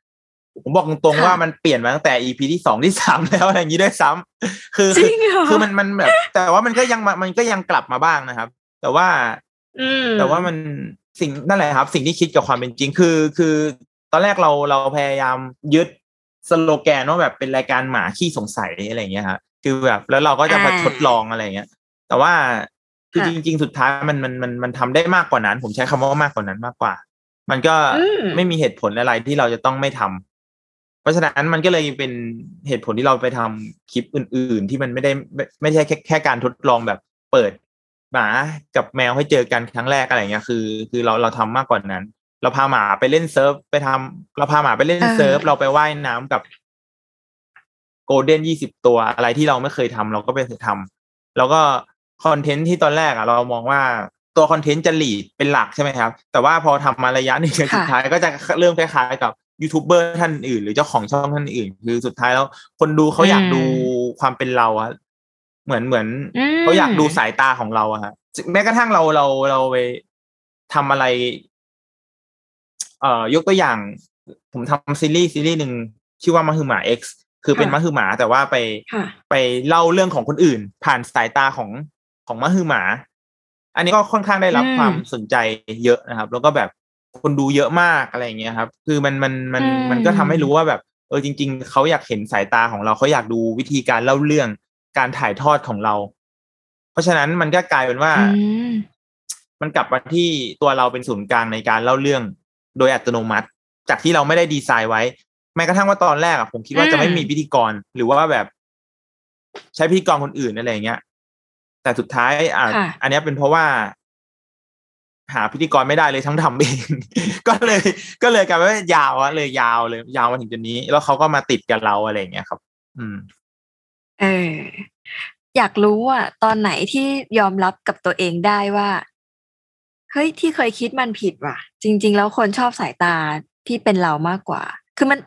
ผมบอกตรงๆว่ามันเปลี่ยนมาตั้งแต่ EP ที่สองที่สามแล้วอะไรอย่างนี้ด้วยซ้ำคือจริงเหรอคือมันมันแบบแต่ว่ามันก็ยังมามันก็ยังกลับมาบ้างนะครับ แต่ว่าอืมแต่ว่ามันสิ่งนั่นแหละครับ สิ่งที่คิดกับความเป็นจริงคือ คือตอนแรกเราเราพยายามยึดสโลแกนว่าแบบเป็นรายการหมาขี้สงสัยอะไรอย่างเงี้ยครับคือแบบแล้วเราก็จะมาอ่าทดลองอะไรอย่างเงี้ย แต่ว่าคือค่ะจริง ๆ สุดท้ายมันมันมันมันทำได้มากกว่านั้น ผมใช้คำว่ามากกว่านั้นมากกว่า มันก็อืมไม่มีเหตุผลอะไรที่เราจะต้องไม่ทำเพ ราะฉะนั้นมันก็เลยเป็นเหตุผลที่เราไปทำคลิปอื่น ๆ ที่มันไม่ได้ไม่ไม่ใช่แค่แค่การทดลองแบบเปิดหมากับแมวให้เจอกันครั้งแรกอะไรเงี้ยคือ คือเราเราทำมากกว่านั้น เราพาหมาไปเล่น surf ไปทำเราพาหมาไปเล่นเออ surf เราไปว่ายน้ำกับโกลเด้นยี่สิบตัวอะไรที่เราไม่เคยทำเราก็ไปทำแล้วก็คอนเทนต์ที่ตอนแรกอะเรามองว่าตัวคอนเทนต์จะหลีดเป็นหลักใช่ไหมครับ แต่ว่าพอทำมาระยะหนึ่งค่ะสุดท้ายก็จะเริ่มคล้ายๆกับ ยูทูบเบอร์ท่านอื่น หรือเจ้าของช่องท่านอื่น คือสุดท้ายแล้ว คนดูเขาอยากดูความเป็นเราอะเหมือนเหมือนอืมเขาอยากดูสายตาของเราอะฮะแม้กระทั่งเราเราเราไปทำอะไร เอ่อยกตัวอย่าง ผมทำซีรีส์ซีรีส์หนึ่งชื่อว่ามาฮือหมา X คือเป็นค่ะมาฮือหมา แต่ว่าไปค่ะไปเล่าเรื่องของคนอื่น ผ่านสายตาของของมะฮือหมา อันนี้ก็ค่อนข้างได้รับอืมความสนใจเยอะนะครับ แล้วก็แบบ คนดูเยอะมากอะไรอย่างเงี้ยครับ คือมันมันมันอืมมันก็ทำให้รู้ว่าแบบ เออจริง ๆเขาอยากเห็นสายตาของเราเขาอยากดูวิธีการเล่าเรื่องการถ่ายทอดของเรา เพราะฉะนั้นมันก็กลายเป็นว่าอืมมันกลับมาที่ตัวเราเป็นศูนย์กลางในการเล่าเรื่อง โดยอัตโนมัติ จากที่เราไม่ได้ดีไซน์ไว้ แม้กระทั่งว่าตอนแรกอะผมคิดว่าอืมจะไม่มีพิธีกรหรือว่าแบบ ใช้พิธีกรคนอื่นอะไรอย่างเงี้ยแต่สุดท้ายอะค่ะอันเนี้ยเป็นเพราะว่า หาพิธีกรไม่ได้เลยทั้งทำเอง ก็เลยก็เลยกลายเป็นยาวอะเลยยาวเลย ยาวมาถึงจุดนี้ แล้วเขาก็มาติดกับเราอะไรอย่างเงี้ยครับ อืม เออ อยากรู้ว่าตอนไหนที่ยอมรับกับตัวเองได้ว่าเฮ้ยที่เคยคิดมันผิดว่ะ จริง ๆ แล้วคนชอบสายตาที่เป็นเรามากกว่า คือมัน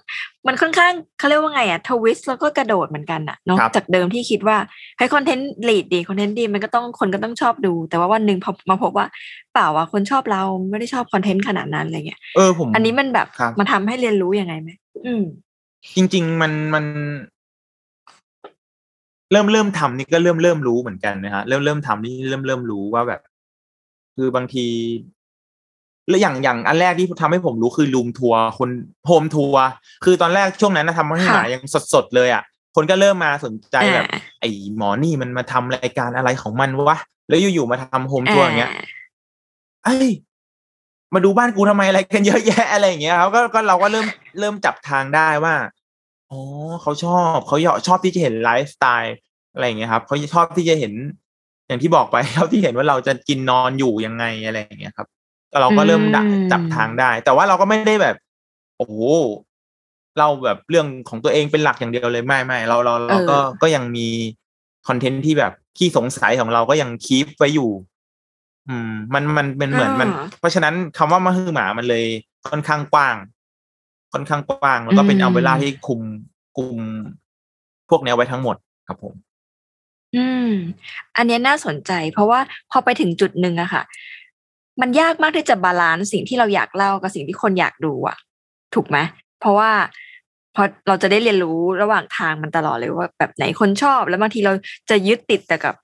มันค่อนข้างเขาเรียกว่าไงอะ twist แล้วก็กระโดดเหมือนกันอะเนาะครับจากเดิมที่คิดว่าให้ content lead ดี content ดีมันก็ต้องคนก็ต้องชอบดู แต่ว่าวันหนึ่งพอมาพบว่าเปล่าว่าคนชอบเราไม่ได้ชอบ content ขนาดนั้นอะไรเงี้ยเออผมอันนี้มันแบบครับมันทำให้เรียนรู้ยังไงไหมอืม จริง ๆ มันมันเริ่มเริ่มทำนี่ก็เริ่มเริ่มรู้เหมือนกันนะฮะเริ่มเริ่มทำนี่เริ่มเริ่มรู้ว่าแบบ คือบางที แล้วอย่างอย่างอันแรกที่ทำให้ผมรู้คือ room tour คน home tour คือตอนแรกช่วงนั้นนะทำมหึหมาค่ะยังสดๆเลยอะคนก็เริ่มมาสนใจแบบอ่าไอ้หมอนี่มันมาทำรายการอะไรของมันวะแล้วอยู่ๆมาทำ home tour อย่างเงี้ยเอ้ยมาดูบ้านกูทำไมอะไรกันเยอะแยะอะไรอย่างเงี้ยครับก็ก็เราก็เริ่มเริ่มจับทางได้ว่าอ๋อเขาชอบเขาอยากชอบที่จะเห็นไลฟ์สไตล์อะไรอย่างเงี้ยครับเขาชอบที่จะเห็น อย่างที่บอกไปชอบที่เห็นว่าเราจะกินนอนอยู่ยังไงอะไรอย่างเงี้ยครับก็ เราก็เริ่มดะอืมจับทางได้ แต่ว่าเราก็ไม่ได้แบบ โอ้โหเราแบบเรื่องของตัวเองเป็นหลักอย่างเดียวเลยไม่ไม่เราเราเราก็ก็ยังมีคอนเทนต์ที่แบบขี้สงสัยของเราก็ยังคีปไว้อยู่ อืม มันมันเป็นเหมือนมันอ่าเพราะฉะนั้นคำว่ามหึหมามันเลยค่อนข้างกว้าง ค่อนข้างกว้าง แล้วก็เป็นอืม umbrella ที่คุมคุมพวกเนี้ยไว้ทั้งหมดครับผม อืม อันเนี้ยน่าสนใจ เพราะว่าพอไปถึงจุดหนึ่งอะค่ะ มันยากมากที่จะ balance สิ่งที่เราอยากเล่ากับสิ่งที่คนอยากดูอะถูกไหมเพราะว่าพอเราจะได้เรียนรู้ระหว่างทางมันตลอดเลยว่าแบบไหนคนชอบ แล้วบางทีเราจะยึดติดแต่กับ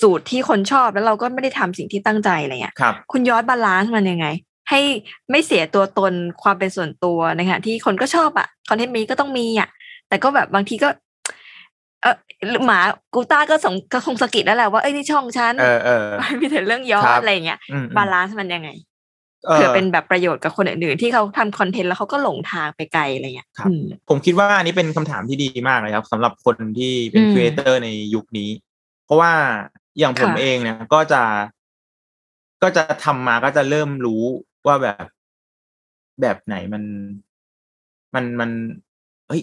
สูตรที่คนชอบ แล้วเราก็ไม่ได้ทำสิ่งที่ตั้งใจอะไรเงี้ยครับคุณย้อน balance มันยังไง ให้ไม่เสียตัวตนความเป็นส่วนตัวในขณะที่คนก็ชอบอะ content มีก็ต้องมีอะแต่ก็แบบบางทีก็ เออหมากูต้าก็สงก็คงสะกิดแล้วแหละว่าเอ้ยนี่ช่องฉันเออเออมีแต่เรื่องย้อนครับอะไรอย่างเงี้ยอืมอืม balance มันยังไงเออเผื่อเป็นแบบประโยชน์กับคนอื่นๆที่เขาทำ content แล้วเขาก็หลงทางไปไกลอะไรเงี้ยครับอืมผมคิดว่าอันนี้เป็นคำถามที่ดีมากเลยครับสำหรับคนที่เป็นอืม creator ในยุคนี้ เพราะว่าอย่างผมค่ะเองเนี่ยก็จะ ก็จะทำมาก็จะเริ่มรู้ว่าแบบแบบไหนมันมันมันเฮ้ย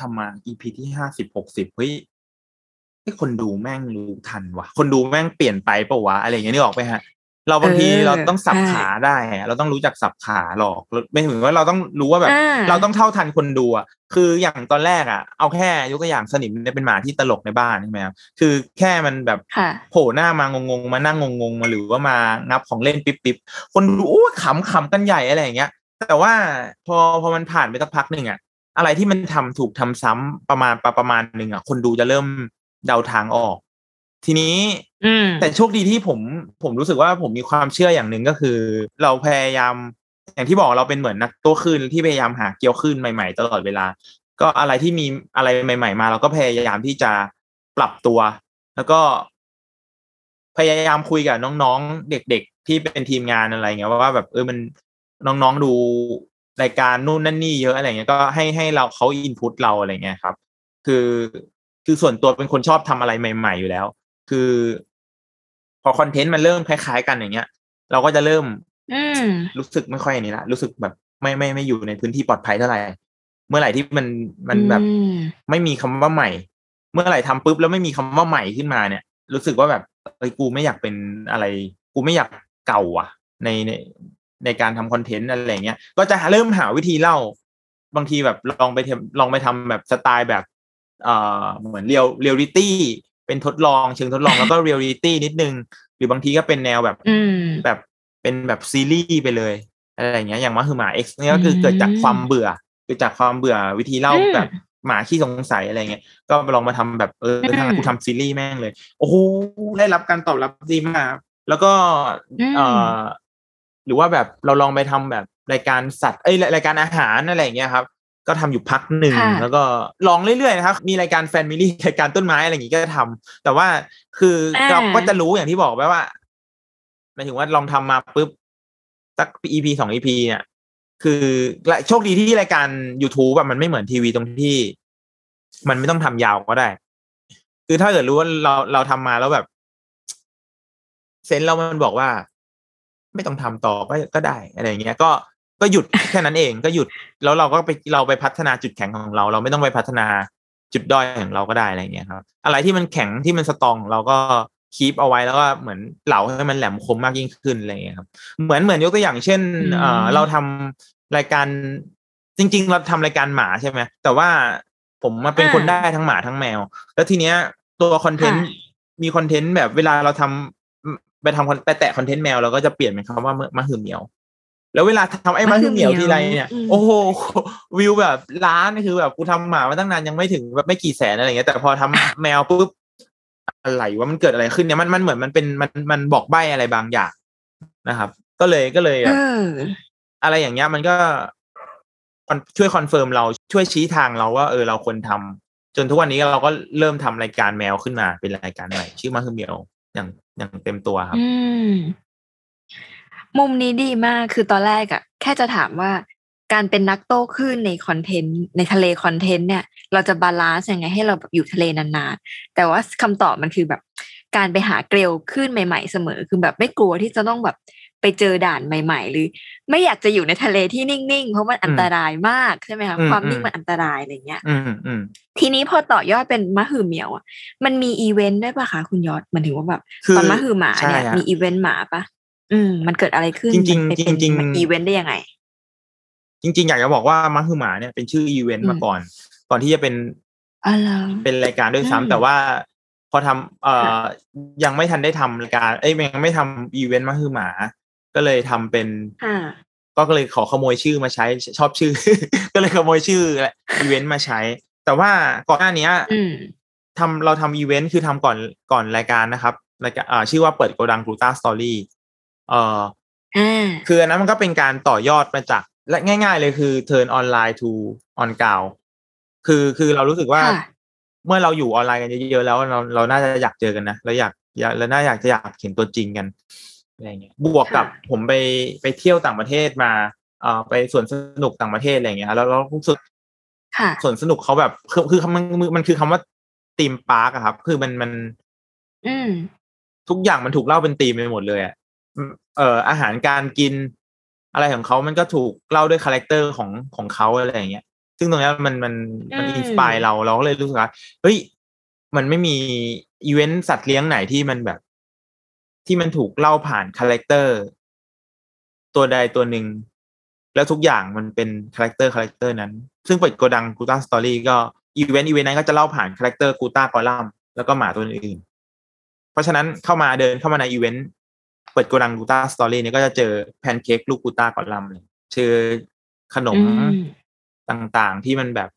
ทำมา EP ที่ห้าสิบหกสิบเฮ้ยไอ้ยคนดูแม่งรู้ทันวะคนดูแม่งเปลี่ยนไปปะวะอะไรอย่างเงี้ยนี่ออกไปฮะ เราบางทีเออเราต้องสับใช่ขาได้อะเราต้องรู้จักสับขาหรอกไม่ถึงว่าเราต้องรู้ว่าแบบอ่าเราต้องเท่าทันคนดูอะคืออย่างตอนแรกอะ เอาแค่ยกตัวอย่างสนิมเนี่ยเป็นหมาที่ตลกในบ้านใช่ไหมครับคือแค่มันแบบค่ะโผล่หน้ามางงๆมานั่งงงๆมาหรือว่ามางับของเล่นปิ๊บๆคนดูโอ้ยขำขำกันใหญ่อะไรอย่างเงี้ยแต่ว่าพอพอมันผ่านไปสักพักหนึ่งอะ อะไรที่มันทำถูกทำซ้ำประมาณประประมาณหนึ่งอะ คนดูจะเริ่มเดาทางออก ทีนี้ อืมแต่โชคดีที่ผม ผมรู้สึกว่าผมมีความเชื่ออย่างหนึ่งก็คือ เราพยายาม อย่างที่บอกเราเป็นเหมือนนักตัวคลื่นที่พยายามหาเกลียวคลื่นใหม่ๆ ตลอดเวลา ก็อะไรที่มีอะไรใหม่ ๆ มา เราก็พยายามที่จะปรับตัว แล้วก็ พยายามคุยกับน้องๆ เด็ก ๆ ที่เป็นทีมงานอะไรเงี้ยว่าแบบเออมันน้องๆดู รายการนู่นนั่นนี่เยอะอะไรเงี้ยก็ให้ให้เราเขาอินพุตเราอะไรเงี้ยครับ คือคือส่วนตัวเป็นคนชอบทำอะไรใหม่ ๆ อยู่แล้ว คือ พอคอนเทนต์มันเริ่มคล้าย ๆ กันอย่างเงี้ย เราก็จะเริ่มอืมรู้สึกไม่ค่อยนี่ละรู้สึกแบบไม่ไม่ไม่อยู่ในพื้นที่ปลอดภัยเท่าไหร่เมื่อไหร่ที่มันมันแบบอืมไม่มีคำว่าใหม่ เมื่อไหร่ทำปุ๊บแล้วไม่มีคำว่าใหม่ขึ้นมาเนี่ย รู้สึกว่าแบบเอ้ยกูไม่อยากเป็นอะไร กูไม่อยากเก่าอะ ในใน ในการทำคอนเทนต์อะไรอย่างเงี้ยก็จะเริ่มหาวิธีเล่า บางทีแบบลองไปทำลองไปทำแบบสไตล์แบบเอ่อเหมือน real reality เป็นทดลองเชิงทดลองแล้วก็เรียลลิตี้นิดนึง หรือบางทีก็เป็นแนวแบบอืมแบบเป็นแบบซีรีส์ไปเลยอะไรอย่างเงี้ยอย่างมาคือหมา X เนี่ยก็คือเกิดจากความเบื่อเกิดจากความเบื่อวิธีเล่าอืมแบบหมาขี้สงสัยอะไรเงี้ย ก็ลองมาทำแบบเอออืมทางกูทำซีรีส์แม่งเลย โอ้โหได้รับการตอบรับดีมาก แล้วก็อืมเออห รือว่าแบบเราลองไปทำแบบรายการสัตว์เอ้ยรายการอาหารอะไรอย่างเงี้ยครับ ก็ทำอยู่พักหนึ่งค่ะแล้วก็ลองเรื่อยๆนะครับ มีรายการแฟนมิลี่รายการต้นไม้อะไรอย่างงี้ก็ทำแต่ว่าคือเราก็จะรู้อย่างที่บอกไปว่าหมายถึงว่าลองทำมาปุ๊บสัก EP สอง EP เนี่ยคือและโชคดีที่รายการ YouTube แบบมันไม่เหมือนทีวีตรงที่ มันไม่ต้องทำยาวก็ได้ คือถ้าเกิดรู้ว่าเราเราทำมาแล้วแบบ เซนส์เรามันบอกว่า ไม่ต้องทำต่อก็ก็ได้อะไรอย่างเงี้ยก็ก็หยุดแค่นั้นเองก็หยุดแล้วเราก็ไปเราไปพัฒนาจุดแข็งของเรา เราไม่ต้องไปพัฒนาจุดด้อยของเราก็ได้อะไรอย่างเงี้ยครับอะไรที่มันแข็งที่มันสตรองเราก็คีปเอาไว้แล้วก็เหมือนเหลาให้มันแหลมคมมากยิ่งขึ้นอะไรอย่างเงี้ยครับเหมือนเหมือนยกตัวอย่างเช่นเอ่อเราทำรายการจริง ๆ เราทำรายการหมาใช่ไหมแต่ว่าผมมาเป็นคนได้ทั้งหมาทั้งแมว แล้วทีเนี้ยตัวคอนเทนต์มีคอนเทนต์แบบเวลาเราทำ ไปทำคอนไปแตะคอนเทนต์แมวเราก็จะเปลี่ยนเป็นคำว่ามะมะหือเหมียว แล้วเวลาทำไอ้มะหือเหมียวทีไรเนี่ยอืมโอ้โหวิวแบบล้านคือแบบกูทำหมามาตั้งนานยังไม่ถึงแบบไม่กี่แสนอะไรอย่างเงี้ยแต่พอทำแมวปุ๊บอะไรว่ามันเกิดอะไรขึ้นเนี่ยมันมันเหมือนมันเป็นมันมันบอกใบ้อะไรบางอย่างนะครับ ก็เลยก็เลยเอแบบออะไรอย่างเงี้ยมันก็มันช่วย confirm เราช่วยชี้ทางเราว่าเออเราควรทำจนทุกวันนี้เราก็เริ่มทำรายการแมวขึ้นมาเป็นรายการใหม่ชื่อมาคือเหมียวอย่าง อย่างเต็มตัวครับ อืมมุมนี้ดีมากคือตอนแรกอะแค่จะถามว่าการเป็นนักโต้คลื่นในคอนเทนต์ในทะเลคอนเทนต์เนี่ย เราจะ balance ยังไงให้เราแบบอยู่ทะเลนานๆ แต่ว่าคำตอบมันคือแบบการไปหาเกลียวคลื่นใหม่ ๆ เสมอ คือแบบไม่กลัวที่จะต้องแบบ ไปเจอด่านใหม่ ๆ หรือ ไม่อยากจะอยู่ในทะเลที่นิ่งๆ เพราะมันอันตรายมากใช่ไหมคะอืมความนิ่งอืมมันอันตรายอะไรเงี้ยอืมอืมทีนี้พอต่อยอดเป็นมะหือเหมียวอะมันมีอีเวนต์ด้วยปะคะคุณยอดมันถึงว่าแบบคือตอนมะหือหมาเนี่ยใช่ฮะมีอีเวนต์หมาปะอืมมันเกิดอะไรขึ้นจริงๆมันไปเป็นจริงๆมันอีเวนต์ได้ยังไง จริง ๆ อยากจะบอกว่ามาคือหมาเนี่ยเป็นชื่ออีเวนต์อืมมาก่อน ก่อนที่จะเป็นอ๋อเหรอเป็นรายการด้วยอืมซ้ำแต่ว่าพอทำเอ่อยังไม่ทันได้ทำรายการ เอ้ยยังไม่ทำอีเวนต์มาคือหมา ก็เลยทำเป็นค่ะก็เลยขอขโมยชื่อมาใช้ชอบชื่อ ก็เลยขโมยชื่ออีเวนต์มาใช้ แต่ว่าก่อนหน้านี้อืมทำเราทำอีเวนต์คือทำก่อนก่อนรายการนะครับรายการอ่าชื่อว่าเปิดโกดังกลูต้าสตอรี่เอ่ออ่าคืออันนั้นมันก็เป็นการต่อยอดมาจาก และง่าย ๆ เลยคือ turn online to on ground คือคือเรารู้สึกว่าค่ะเมื่อเราอยู่ออนไลน์กันเยอะๆแล้วเราเราน่าจะอยากเจอกันนะเราอยากอยากเราน่าอยากจะอยากเห็นตัวจริงกัน อะไรเงี้ยบวกกับค่ะผมไปไปเที่ยวต่างประเทศมาเอ่อไปสวนสนุกต่างประเทศอะไรเงี้ยแล้วเรารู้สึกค่ะสวนสนุกเขาแบบคือคือมันมันคือคำว่า theme park อะครับ คือมันมัน อืมทุกอย่างมันถูกเล่าเป็นธีมไปหมดเลยอะอืมเอ่ออาหารการกิน อะไรของเขามันก็ถูกเล่าด้วย character ของของเขาอะไรอย่างเงี้ย ซึ่งตรงเนี้ยมันมันมันอืม inspire เราเราก็เลยรู้สึกว่าเฮ้ยมันไม่มีอีเวนต์สัตว์เลี้ยงไหนที่มันแบบ ที่มันถูกเล่าผ่าน character ตัวใดตัวหนึ่ง แล้วทุกอย่างมันเป็น character character นั้น ซึ่งเปิดโกดังกูต้าสตอรี่ก็อีเวนต์อีเวนต์นั้นก็จะเล่าผ่านคาแรคเตอร์กูต้ากอลัมแล้วก็หมาตัวอื่นๆเพราะฉะนั้นเข้ามาเดินเข้ามาในอีเวนต์เปิดโกดังกูต้าสตอรี่เนี่ยก็จะเจอแพนเค้กลูกกูต้ากอลัมเลยเจอขนมอืมต่างๆ ที่มันแบบ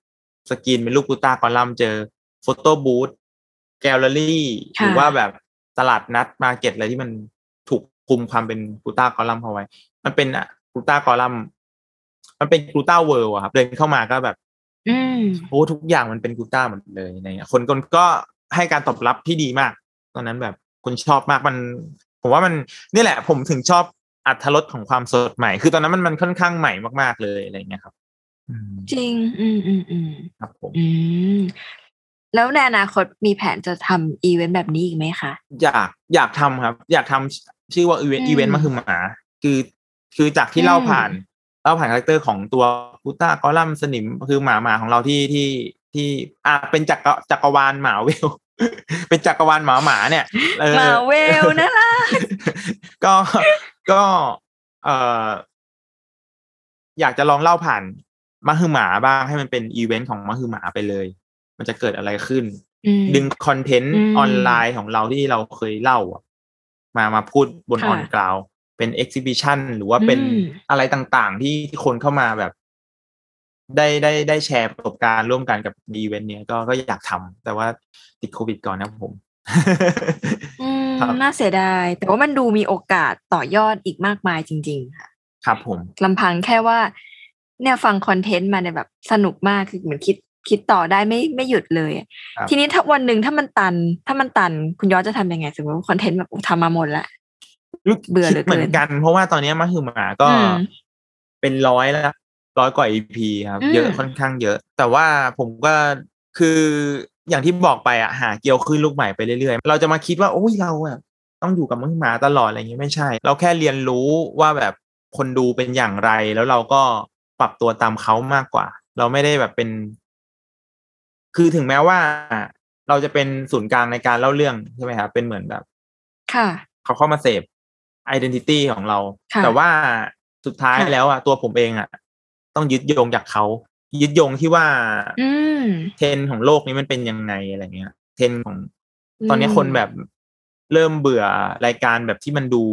สกรีนเป็นลูกกูต้ากอลัมน์เจอโฟโต้บูธแกลเลอรี่หค่ะรือว่าแบบ ตลาดนัด market อะไรที่มันถูกคุมความเป็นกูต้ากอลัมน์เอาไว้ มันเป็นอะกูต้ากอลัมน์มันเป็นกูต้าเวิลด์อะครับเดินเข้ามาก็แบบอืมโอ้ทุกอย่างมันเป็นกูต้าหมดเลยอะไรเงี้ยคนคนก็ให้การตอบรับที่ดีมาก ตอนนั้นแบบคนชอบมากมัน ผมว่ามันนี่แหละ ผมถึงชอบอรรถรสของความสดใหม่ คือตอนนั้นมันมันค่อนข้างใหม่มากๆเลยอะไรเงี้ยครับอืมจริง อืมอืมอืมครับผมอืม แล้วในอนาคตมีแผนจะทำอีเวนต์แบบนี้อีกไหมคะ อยากอยากทำครับ อยากทำชื่อว่าอีเวนอืต์มอีเวนต์มาคือหมาคือคือจากที่อืมเล่าผ่านเล่าผ่านคาแรคเตอร์ของตัวกูต้ากอลัมน์สนิมคือหมาหมาของเราที่ที่ที่อ่าเป็นจักรจักรวาลมาร์เวลเป็นจักรวาลหมาหมาเนี่ยเออมาร์เวลนะล่ะก็ก็เอ่ออยากจะลองเล่าผ่านมาคือหมาบ้างให้มันเป็นอีเวนต์ของมาคือหมาไปเลย มันจะเกิดอะไรขึ้นอืมดึงคอนเทนต์อืมออนไลน์ของเราที่เราเคยเล่าอะมามาพูดบนอค่ะ on ground เป็น exhibition หรือว่าเป็นอืมอะไรต่างๆ ที่ที่คนเข้ามาแบบ ได้ได้ได้แชร์ประสบการณ์ร่วมกันกับอีเวนต์เนี้ยก็ก็อยากทำแต่ว่าติดโควิดก่อนนะครับผมอืมครับน่าเสียดาย แต่ว่ามันดูมีโอกาสต่อยอดอีกมากมายจริง ๆ ค่ะ ครับผมลำพังแค่ว่า เนี่ยฟังคอนเทนต์มาเนี่ยแบบสนุกมากคือเหมือนคิด คิดต่อได้ไม่ไม่หยุดเลยอะครับทีนี้ถ้าวันหนึ่งถ้ามันตัน ถ้ามันตันคุณยอดจะทำยังไงสมมติว่าคอนเทนต์แบบทำมาหมดละเบื่อเหลือเกินคิดเหมือนกัน เพราะว่าตอนนี้มาคือหมาก็อืมเป็นร้อยแล้วร้อยกว่า EP ครับอืมเยอะค่อนข้างเยอะ แต่ว่าผมก็คืออย่างที่บอกไปอะหาเกลียวขึ้นลูกใหม่ไปเรื่อยๆ เราจะมาคิดว่าโอ้ยเราอะต้องอยู่กับมือหมาตลอดอะไรอย่างเงี้ยไม่ใช่ เราแค่เรียนรู้ว่าแบบคนดูเป็นอย่างไร แล้วเราก็ปรับตัวตามเขามากกว่า เราไม่ได้แบบเป็น คือถึงแม้ว่าเราจะเป็นศูนย์กลางในการเล่าเรื่องใช่ไหมครับเป็นเหมือนแบบ ค่ะ เขาเข้ามาเสพ identity ของเราค่ะแต่ว่าสุดท้ายค่ะแล้วอะตัวผมเองอะ ต้องยึดโยงจากเขายึดโยงที่ว่าอืมเทรนด์ของโลกนี้มันเป็นยังไงอะไรเงี้ย เทรนด์ของอืมตอนนี้คนแบบเริ่มเบื่อรายการแบบที่มันดู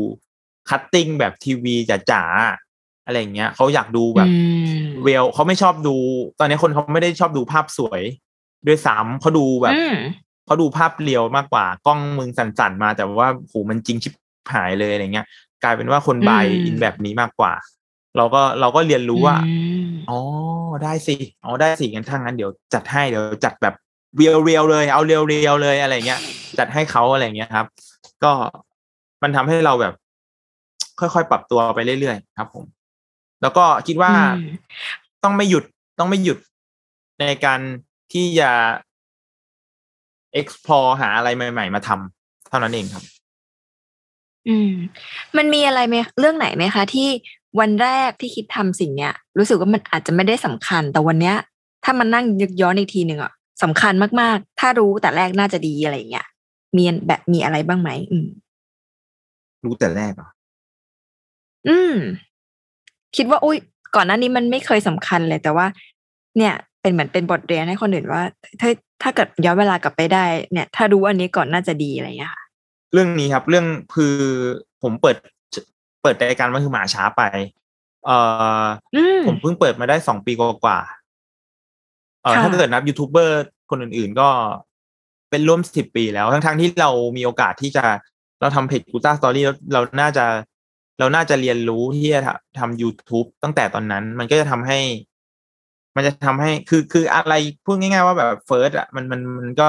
cutting แบบทีวีจ๋าๆอะไรเงี้ยเขาอยากดูแบบอืม real เขาไม่ชอบดู ตอนนี้คนเขาไม่ได้ชอบดูภาพสวย ด้วยซ้ำเขาดูแบบอืมเขาดูภาพ real มากกว่ากล้องมึงสั่นๆมา แต่ว่าโหมันจริงชิบหายเลยอะไรเงี้ย กลายเป็นว่าคนบายอืมอินแบบนี้มากกว่า เราก็เราก็เรียนรู้ว่าอืมอ๋อได้สิอ๋อได้สิงั้นถ้างั้นเดี๋ยวจัดให้เดี๋ยวจัดแบบเรียวเรียวๆเลย เอาเรียวเรียวๆเลยอะไรเงี้ย จัดให้เขาอะไรเงี้ยครับ ก็มันทำให้เราแบบ ค่อยๆปรับตัวไปเรื่อยๆครับ ผม แล้วก็คิดว่าอืมต้องไม่หยุดต้องไม่หยุดในการ ที่จะ explore หาอะไรใหม่ ๆ มาทำเท่านั้นเองครับ อืม มันมีอะไรไหมเรื่องไหนไหมคะ ที่วันแรกที่คิดทำสิ่งเนี้ย รู้สึกว่ามันอาจจะไม่ได้สำคัญ แต่วันเนี้ย ถ้ามันนั่งยึกย้อนอีกทีหนึ่งอะสำคัญมากๆ ถ้ารู้แต่แรกน่าจะดีอะไรอย่างเงี้ยมีแบบมีอะไรบ้างไหมอืม รู้แต่แรกเหรอะอืม คิดว่าอุ้ยก่อนหน้านี้มันไม่เคยสำคัญเลย แต่ว่า เนี่ย เป็นเหมือนเป็นบทเรียนให้คนอื่นว่า ถ้าถ้าเกิดย้อนเวลากลับไปได้ เนี่ย ถ้ารู้อันนี้ก่อนน่าจะดีอะไรอย่างเงี้ยค่ะเรื่องนี้ครับ เรื่องคือผมเปิดเปิดรายการมันคือหมาช้าไป เอ่ออืมผมเพิ่งเปิดมาได้สองปีกว่าๆเอ่อค่ะถ้าเกิดนับยูทูบเบอร์คนอื่น ๆ ก็เป็นร่วมสิบปีแล้ว ทั้งๆที่เรามีโอกาสที่จะเราทำเพจกูต้าสตอรี่แล้วเราน่าจะเราน่าจะเรียนรู้ที่จะทำ YouTube ตั้งแต่ตอนนั้น มันก็จะทำให้ มันจะทำให้คือคืออะไรพูดง่าย ๆ ว่าแบบ first อะมันมันมันก็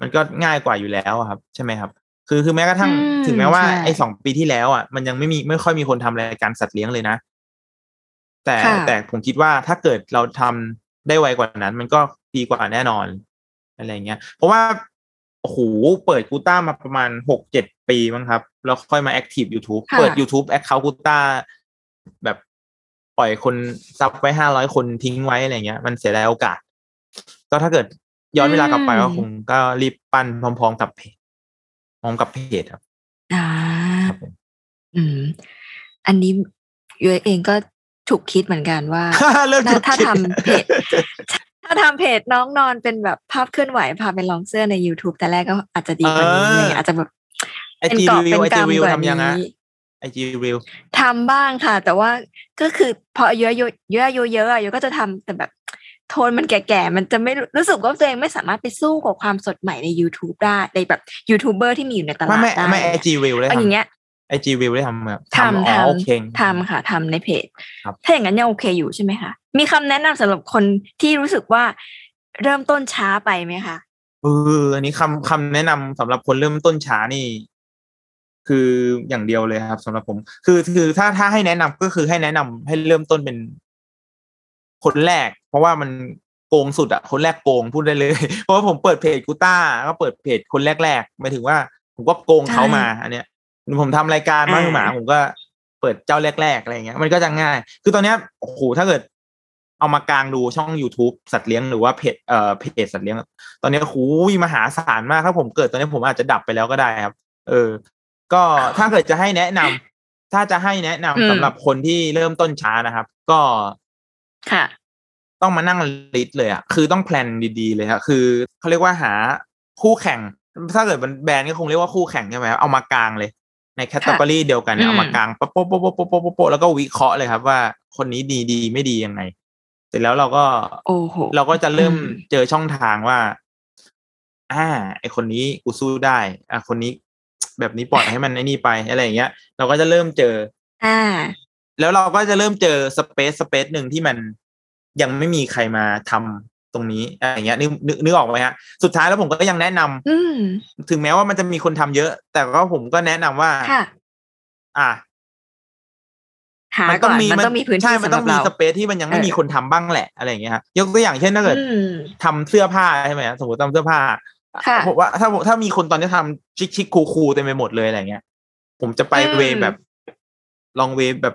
มันก็ง่ายกว่าอยู่แล้วอะครับ ใช่ไหมครับ คือคือแม้กระทั่งอืมถึงแม้ว่าใช่ไอ้สองปีที่แล้วอะมันยังไม่มีไม่ค่อยมีคนทำรายการสัตว์เลี้ยงเลยนะ แต่ค่ะแต่ผมคิดว่าถ้าเกิดเราทำได้ไวกว่านั้น มันก็ดีกว่าแน่นอนอะไรเงี้ย เพราะว่าโอ้โหเปิดกูต้ามาประมาณหกเจ็ดปีมั้งครับ แล้วค่อยมาแอคทีฟ YouTube ค่ะเปิด YouTube แอคเคาท์กูต้าแบบ ปล่อยคนซับไว้ห้าร้อยคนทิ้งไว้อะไรเงี้ย มันเสียดายโอกาส ก็ถ้าเกิดย้อนเวลากลับไปก็คงก็รีบปั้นพร้อม ๆ กับเพจพร้อมกับเพจครับอ่าครับผมอืม อันนี้ยูเองก็ถูกคิดเหมือนกันว่าเริ่มถ้าถูกถ้าคิดทำเพจถ้าทำเพจน้องนอนเป็นแบบภาพเคลื่อนไหวพาไปลองเสื้อใน YouTube แต่แรกก็อาจจะดีกว่านี้อะไรเงี้ยอาจจะแบบไอเป็นจีเกาะรีวิเป็วนไอจีกำรีวิวกว่าทำยังไงนี้ ไอจีรีวิวทำบ้างค่ะ แต่ว่าก็คือพออายุเยอะเยอะอายุเยอะอายุก็จะทำแต่แบบ โทนมันแก่ๆ มันจะไม่รู้รู้สึกว่าตัวเองไม่สามารถไปสู้กับความสดใหม่ใน YouTube ได้ในแบบยูทูบเบอร์ที่มีอยู่ในตไม่ลาดไม่ได้ไม่ไอจีรีวิวได้เอาอย่างทำเงี้ยไอจีรีวิวได้ทำแบบทำอ๋อทโอเคำทำค่ะทำในเพจครับถ้าอย่างนั้นยังโอเคอยู่ใช่ไหมคะ มีคำแนะนำสำหรับคนที่รู้สึกว่าเริ่มต้นช้าไปไหมคะเอออันนี้คำคำแนะนำสำหรับคนเริ่มต้นช้านี่ คืออย่างเดียวเลยครับสำหรับผม คือคือถ้าถ้าให้แนะนำก็คือให้แนะนำให้เริ่มต้นเป็นคนแรก เพราะว่ามันโกงสุดอะคนแรกโกงพูดได้เลย เพราะว่าผมเปิดเพจกูต้าก็เปิดเพจคนแรกๆหมายถึงว่า ผมก็โกงเขามา อันเนี้ยผมทำรายการมาคือหมา ผมก็เปิดเจ้าแรกๆอะไรอย่างเงี้ย มันก็จะง่าย คือตอนเนี้ยโอ้โหถ้าเกิดเอามากลางดูช่อง youtube สัตว์เลี้ยงหรือว่าเพจเอ่อเพจสัตว์เลี้ยง ตอนนี้หูยมหาศาลมากถ้าผมเกิดตอนนี้ผมอาจจะดับไปแล้วก็ได้ครับ เออ ก็ถ้าเกิดจะให้แนะนำ ถ้าจะให้แนะนำสำหรับคนที่เริ่มต้นช้านะครับ ก็ค่ะ ต้องมานั่ง list เลยอะคือต้อง plan ดีๆเลยครับคือเขาเรียกว่าหาคู่แข่ง ถ้าเกิดแบรนด์ก็คงเรียกว่าคู่แข่งใช่ไหมเอามากลางเลยในแคตตาล็อกเดียวกันเนี่ยเอามากลางโป๊ะโป๊ะโป๊ะโป๊ะโป๊ะโป๊ะแล้วก็วิเคราะห์เลยครับว่าคนนี้ดีดีไม่ดียังไงเสร็จแล้วเราก็เราก็จะเริ่มเจอช่องทางว่า อ่า ไอคนนี้กูสู้ได้ อะคนนี้ แบบนี้ปล่อยให้มันไอ้นี่ไปอะไรอย่างเงี้ย เราก็จะเริ่มเจอ อ่า แล้วเราก็จะเริ่มเจอสเปซสเปซหนึ่งที่มันยังไม่มีใครมาทำตรงนี้อะไรอย่างเงี้ยนึกนึกนึกออกไหมฮะสุดท้ายแล้วผมก็ยังแนะนำอืมถึงแม้ว่ามันจะมีคนทำเยอะ แต่ก็ผมก็แนะนำว่าค่ะอะหาก่อนมันต้องมีพื้นใช่ที่มันสำหต้รัอบงมีเราสเปซที่มันยังไม่เออมีคนทำบ้างแหละอะไรอย่างเงี้ยครับยกตัวอย่างเช่นถ้าเกิดอืมทำเสื้อผ้าใช่ไหมสมมติทำเสื้อผ้าค่ะ ผมว่าถ้าถ้ามีคนตอนนี้ทำชิคชิคคูคูๆเต็มไปหมดเลยอะไรเงี้ย ผมจะไปอืมเวย์แบบ ลองเวย์แบบ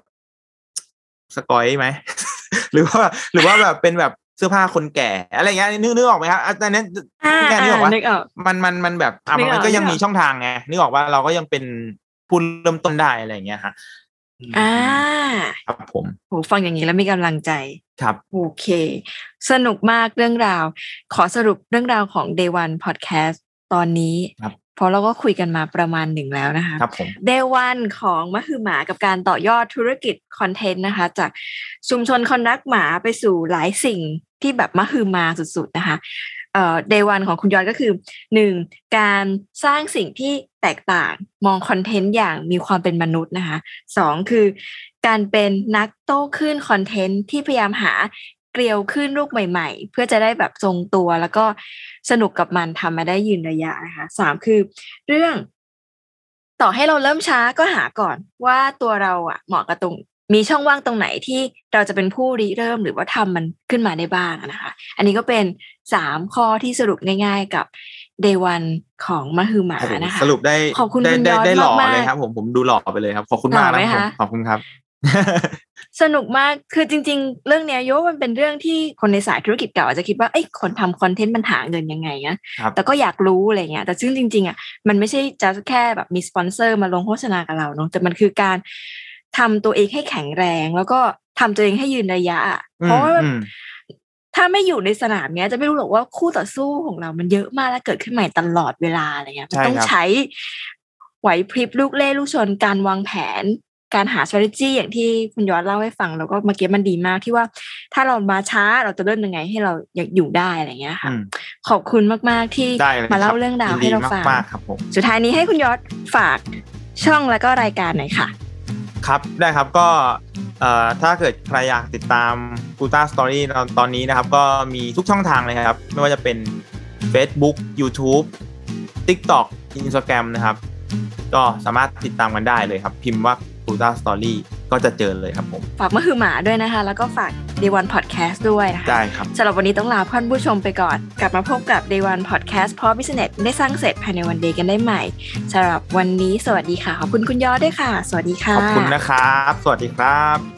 สกอยไหม หรือว่า หรือว่าแบบเป็นแบบเสื้อผ้าคนแก่ อะไรเงี้ยนึกนึกออกไหมครับอันนี้อ่าแค่นี้ออกอ่าว่านึกออกมันมันมันแบบอะนึกออกมันก็ยังนึกออกมีช่องทางไงนึกออกว่าเราก็ยังเป็นผู้เริ่มต้นได้อะไรอย่างเงี้ยฮะ อ่าครับผมโหฟังอย่างนี้แล้วมีกำลังใจครับโอเค สนุกมากเรื่องราว ขอสรุปเรื่องราวของ Day One Podcast ตอนนี้ครับเพราะเราก็คุยกันมาประมาณหนึ่งแล้วนะคะครับผม Day One ของมะฮือหมากับการต่อยอดธุรกิจคอนเทนต์นะคะ จากชุมชนคนรักหมาไปสู่หลายสิ่งที่แบบมะฮือมาสุดๆนะคะเอ่อ Day One ของคุณยอดก็คือหนึ่งการสร้างสิ่งที่ แตกต่าง มองคอนเทนต์อย่างมีความเป็นมนุษย์นะคะสองคือการเป็นนักโต้คลื่นคอนเทนต์ที่พยายามหาเกลียวขึ้นลูกใหม่ ๆ เพื่อจะได้แบบทรงตัว แล้วก็สนุกกับมันทำมาได้ยืนระยะนะคะสามคือเรื่องต่อให้เราเริ่มช้าก็หาก่อนว่าตัวเราอะเหมาะกับตรงมีช่องว่างตรงไหนที่เราจะเป็นผู้ริเริ่มหรือว่าทำมันขึ้นมาได้บ้างนะคะ อันนี้ก็เป็นสามข้อที่สรุปง่าย ๆ กับ Day One ของมะฮือหมาโอ้โหนะคะ สรุปได้ขอบคุณได้คุณได้ยอดได้หล่อมากๆเลยครับ ผมผมดูหล่อไปเลยครับ ขอบคุณมากหล่อไหมนะผมคะขอบคุณครับ สนุกมากคือจริง ๆ เรื่องเนี้ยโยว่ามันเป็นเรื่องที่คนในสายธุรกิจเก่าอาจจะคิดว่าเอ้ยคนทำคอนเทนต์มันหาเงินยังไงนะครับแต่ก็อยากรู้อะไรเงี้ยแต่ซึ่งจริง ๆอะมันไม่ใช่จะแค่แบบมีสปอนเซอร์มาลงโฆษณากับเราเนาะแต่มันคือการทำตัวเองให้แข็งแรงแล้วก็ทำตัวเองให้ยืนระยะอะเพราะว่าอืม ถ้าไม่อยู่ในสนามเนี้ยจะไม่รู้หรอกว่าคู่ต่อสู้ของเรามันเยอะมากและเกิดขึ้นใหม่ตลอดเวลาอะไรเงี้ยมันใช่ต้องครับใช้ไหวพริบลูกเล่ลูกชนการวางแผน การหา strategy อย่างที่คุณยอดเล่าให้ฟัง แล้วก็เมื่อกี้มันดีมากที่ว่า ถ้าเรามาช้าเราจะเริ่มยังไงให้เราอยากอยู่ได้อะไรเงี้ยค่ะอืมขอบคุณมากๆที่ได้เลยมาเล่าคบเรื่องราวยินให้ดีเราฟังมากๆครับผมสุดท้ายนี้ให้คุณยอดฝากช่องแล้วก็รายการหน่อยค่ะ ครับได้ครับก็ เอ่อถ้าเกิดใครอยากติดตามกูต้าสตอรี่ตอนนี้นะครับ ก็มีทุกช่องทางเลยครับ ไม่ว่าจะเป็น Facebook YouTube TikTok Instagram นะครับ ก็สามารถติดตามกันได้เลยครับ พิมพ์ว่ากูต้าสตอรี่ก็จะเจอเลยครับผม ฝากมะฮือหมาด้วยนะคะ แล้วก็ฝาก Day One Podcast ด้วยนะคะได้ครับสำหรับวันนี้ต้องลาท่านผู้ชมไปก่อน กลับมาพบกับ Day One Podcast เพราะ Business ได้สร้างเสร็จภายในวันเดย์กันได้ใหม่สำหรับวันนี้สวัสดีค่ะ ขอบคุณคุณยอดด้วยค่ะ สวัสดีค่ะ ขอบคุณนะครับ สวัสดีครับ